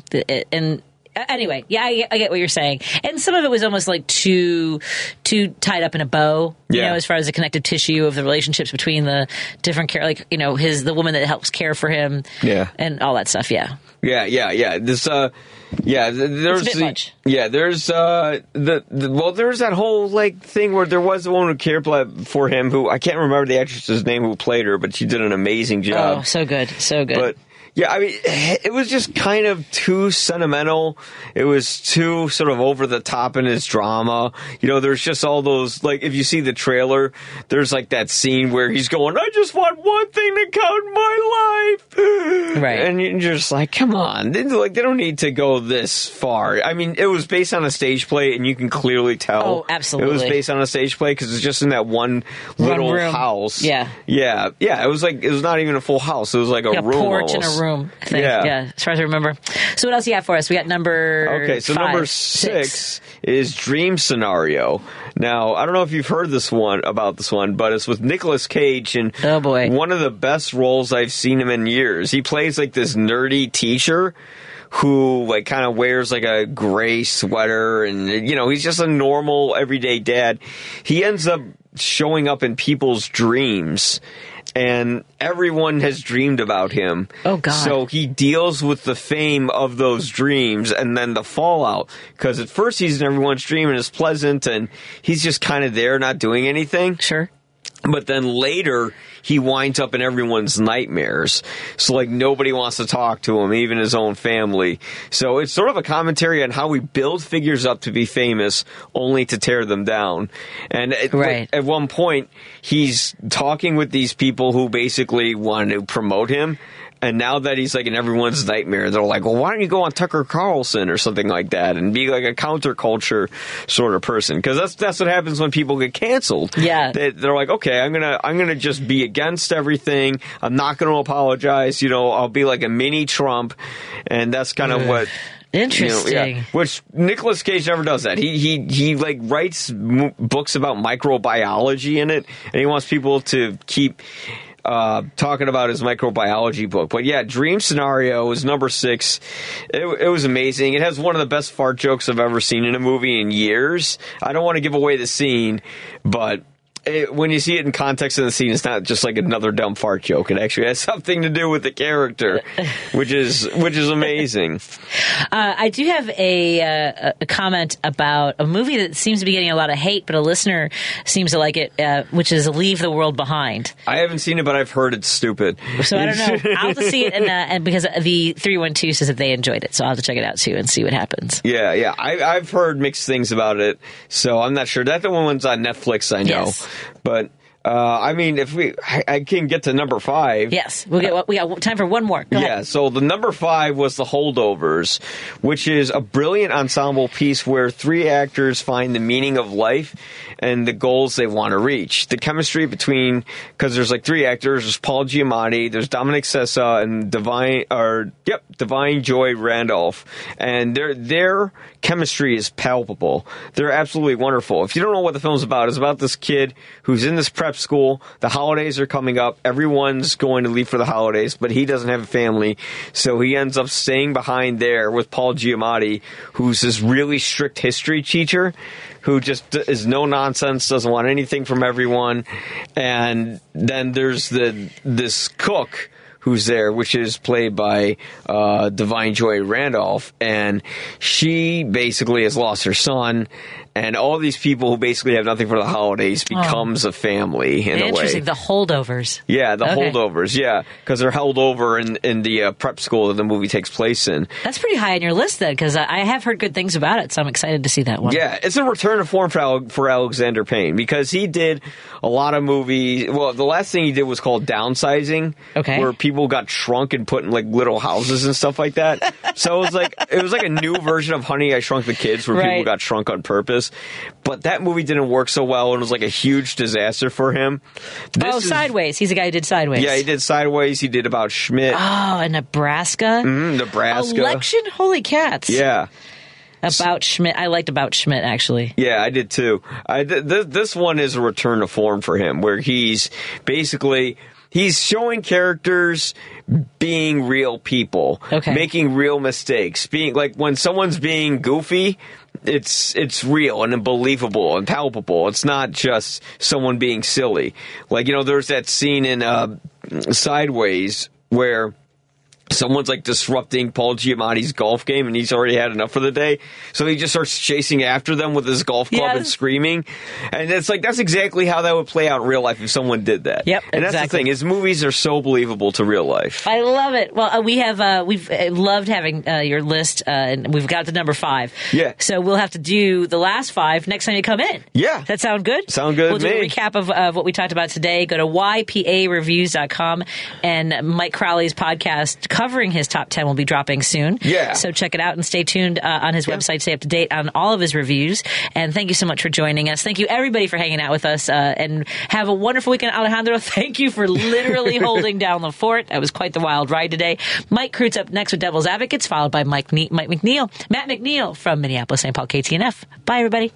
and anyway, yeah, I, I get what you're saying, and some of it was almost like too too tied up in a bow, you Yeah. know, as far as the connective tissue of the relationships between the different care, like you know, his the woman that helps care for him, Yeah. and all that stuff, yeah. Yeah, yeah, yeah. This, uh, yeah, th- there's the, much. yeah, there's uh, the, the well, there's that whole like thing where there was a woman who cared for him who I can't remember the actress's name who played her, but she did an amazing job. Oh, so good, so good. But yeah, I mean, [SIGHS] it was just kind of too sentimental. It was too sort of over the top in his drama. You know, there's just all those like if you see the trailer, there's like that scene where he's going, "I just want one thing to count in my life," [SIGHS] Right. And you're just like, "Come on!" They, like they don't need to go this far. I mean, it was based on a stage play, and you can clearly tell. Oh, absolutely. It was based on a stage play because it's just in that one little room. house. Yeah. yeah, yeah. It was like it was not even a full house. It was like a Like a room, porch and a almost. Room. I think. Yeah. yeah, as far as I remember. So what else you got for us? We got number Okay, so five, number six, is Dream Scenario. Now, I don't know if you've heard this one about this one, but it's with Nicolas Cage and oh boy, one of the best roles I've seen him in years. He plays like this nerdy teacher who like kind of wears like a gray sweater and you know, he's just a normal everyday dad. He ends up showing up in people's dreams and everyone has dreamed about him. Oh, God. So he deals with the fame of those dreams and then the fallout. Because at first he's in everyone's dream and it's pleasant and he's just kind of there, not doing anything. Sure. But then later he winds up in everyone's nightmares. So like nobody wants to talk to him, even his own family. So it's sort of a commentary on how we build figures up to be famous only to tear them down. And at, Right. at one point he's talking with these people who basically want to promote him. And now that he's like in everyone's nightmare, they're like, well, why don't you go on Tucker Carlson or something like that and be like a counterculture sort of person? Because that's that's what happens when people get canceled. Yeah. They, they're like, okay, I'm gonna I'm gonna just be against everything. I'm not gonna apologize. You know, I'll be like a mini Trump, and that's kind of what. you know, Interesting. yeah. Which Nicolas Cage never does that. He he he like writes m- books about microbiology in it, and he wants people to keep uh, talking about his microbiology book. But yeah, Dream Scenario was number six. It, it was amazing. It has one of the best fart jokes I've ever seen in a movie in years. I don't want to give away the scene, but it, when you see it in context of the scene, it's not just like another dumb fart joke. It actually has [LAUGHS] something to do with the character, [LAUGHS] which is which is amazing. [LAUGHS] Uh, I do have a, uh, a comment about a movie that seems to be getting a lot of hate, but a listener seems to like it, uh, which is Leave the World Behind. I haven't seen it, but I've heard it's stupid. So I don't know. I'll have to see it, and, uh, and because the 312 says that they enjoyed it. So I'll have to check it out too and see what happens. Yeah, yeah. I, I've heard mixed things about it, so I'm not sure. That the one one's on Netflix, I know. Yes. But uh, I mean, if we, I, I can get to number five. Yes, we'll get, we got time for one more. Go yeah, ahead. so the number five was The Holdovers, which is a brilliant ensemble piece where three actors find the meaning of life and the goals they want to reach. The chemistry between, because there's like three actors, there's Paul Giamatti, there's Dominic Sessa, and Divine, or, yep, Divine Joy Randolph. And their, their chemistry is palpable. They're absolutely wonderful. If you don't know what the film's about, it's about this kid who's in this prep school. The holidays are coming up. Everyone's going to leave for the holidays, but he doesn't have a family. So he ends up staying behind there with Paul Giamatti, who's this really strict history teacher who just is no nonsense, doesn't want anything from everyone. And then there's the this cook who's there, which is played by uh, Divine Joy Randolph, and she basically has lost her son. And all these people who basically have nothing for the holidays becomes a family in a way. Interesting. The holdovers. Yeah, the Okay. holdovers. Yeah, because they're held over in in the uh, prep school that the movie takes place in. That's pretty high on your list then, because I have heard good things about it, so I'm excited to see that one. Yeah, it's a return to form for, Ale- for Alexander Payne because he did a lot of movies. Well, the last thing he did was called Downsizing, Okay. where people got shrunk and put in like little houses and stuff like that. so it was like it was like a new version of Honey I Shrunk the Kids, where people got shrunk on purpose. But that movie didn't work so well, and it was like a huge disaster for him. This oh, is- Sideways. He's the guy who did Sideways. Yeah, he did Sideways. He did about Schmidt, Oh, and Nebraska. Mhm, Nebraska. Election. Holy cats. Yeah. About Schmidt. I liked About Schmidt actually. Yeah, I did too. I th- th- this one is a return to form for him, where he's basically he's showing characters being real people, Okay. making real mistakes, being like when someone's being goofy. It's it's real and believable and palpable. It's not just someone being silly. Like you know, there's that scene in uh, Sideways where someone's like disrupting Paul Giamatti's golf game and he's already had enough for the day. So he just starts chasing after them with his golf club and screaming. And it's like, that's exactly how that would play out in real life if someone did that. Yep, And that's the thing, is movies are so believable to real life. I love it. Well, uh, we have uh, we've uh, loved having uh, your list, uh, and we've got to number five. Yeah. So we'll have to do the last five next time you come in. Yeah. That sound good? Sound good We'll do a recap of, of what we talked about today. Go to ypareviews.com, and Mike Crowley's podcast covering his top ten will be dropping soon. Yeah. So check it out and stay tuned uh, on his website. Stay up to date on all of his reviews. And thank you so much for joining us. Thank you everybody for hanging out with us, uh, and have a wonderful weekend, Alejandro. [LAUGHS] Thank you for literally [LAUGHS] holding down the fort. That was quite the wild ride today. Mike Krutz up next with Devil's Advocates, followed by Mike, ne- Mike McNeil, Matt McNeil from Minneapolis, St. Paul, KTNF. Bye, everybody.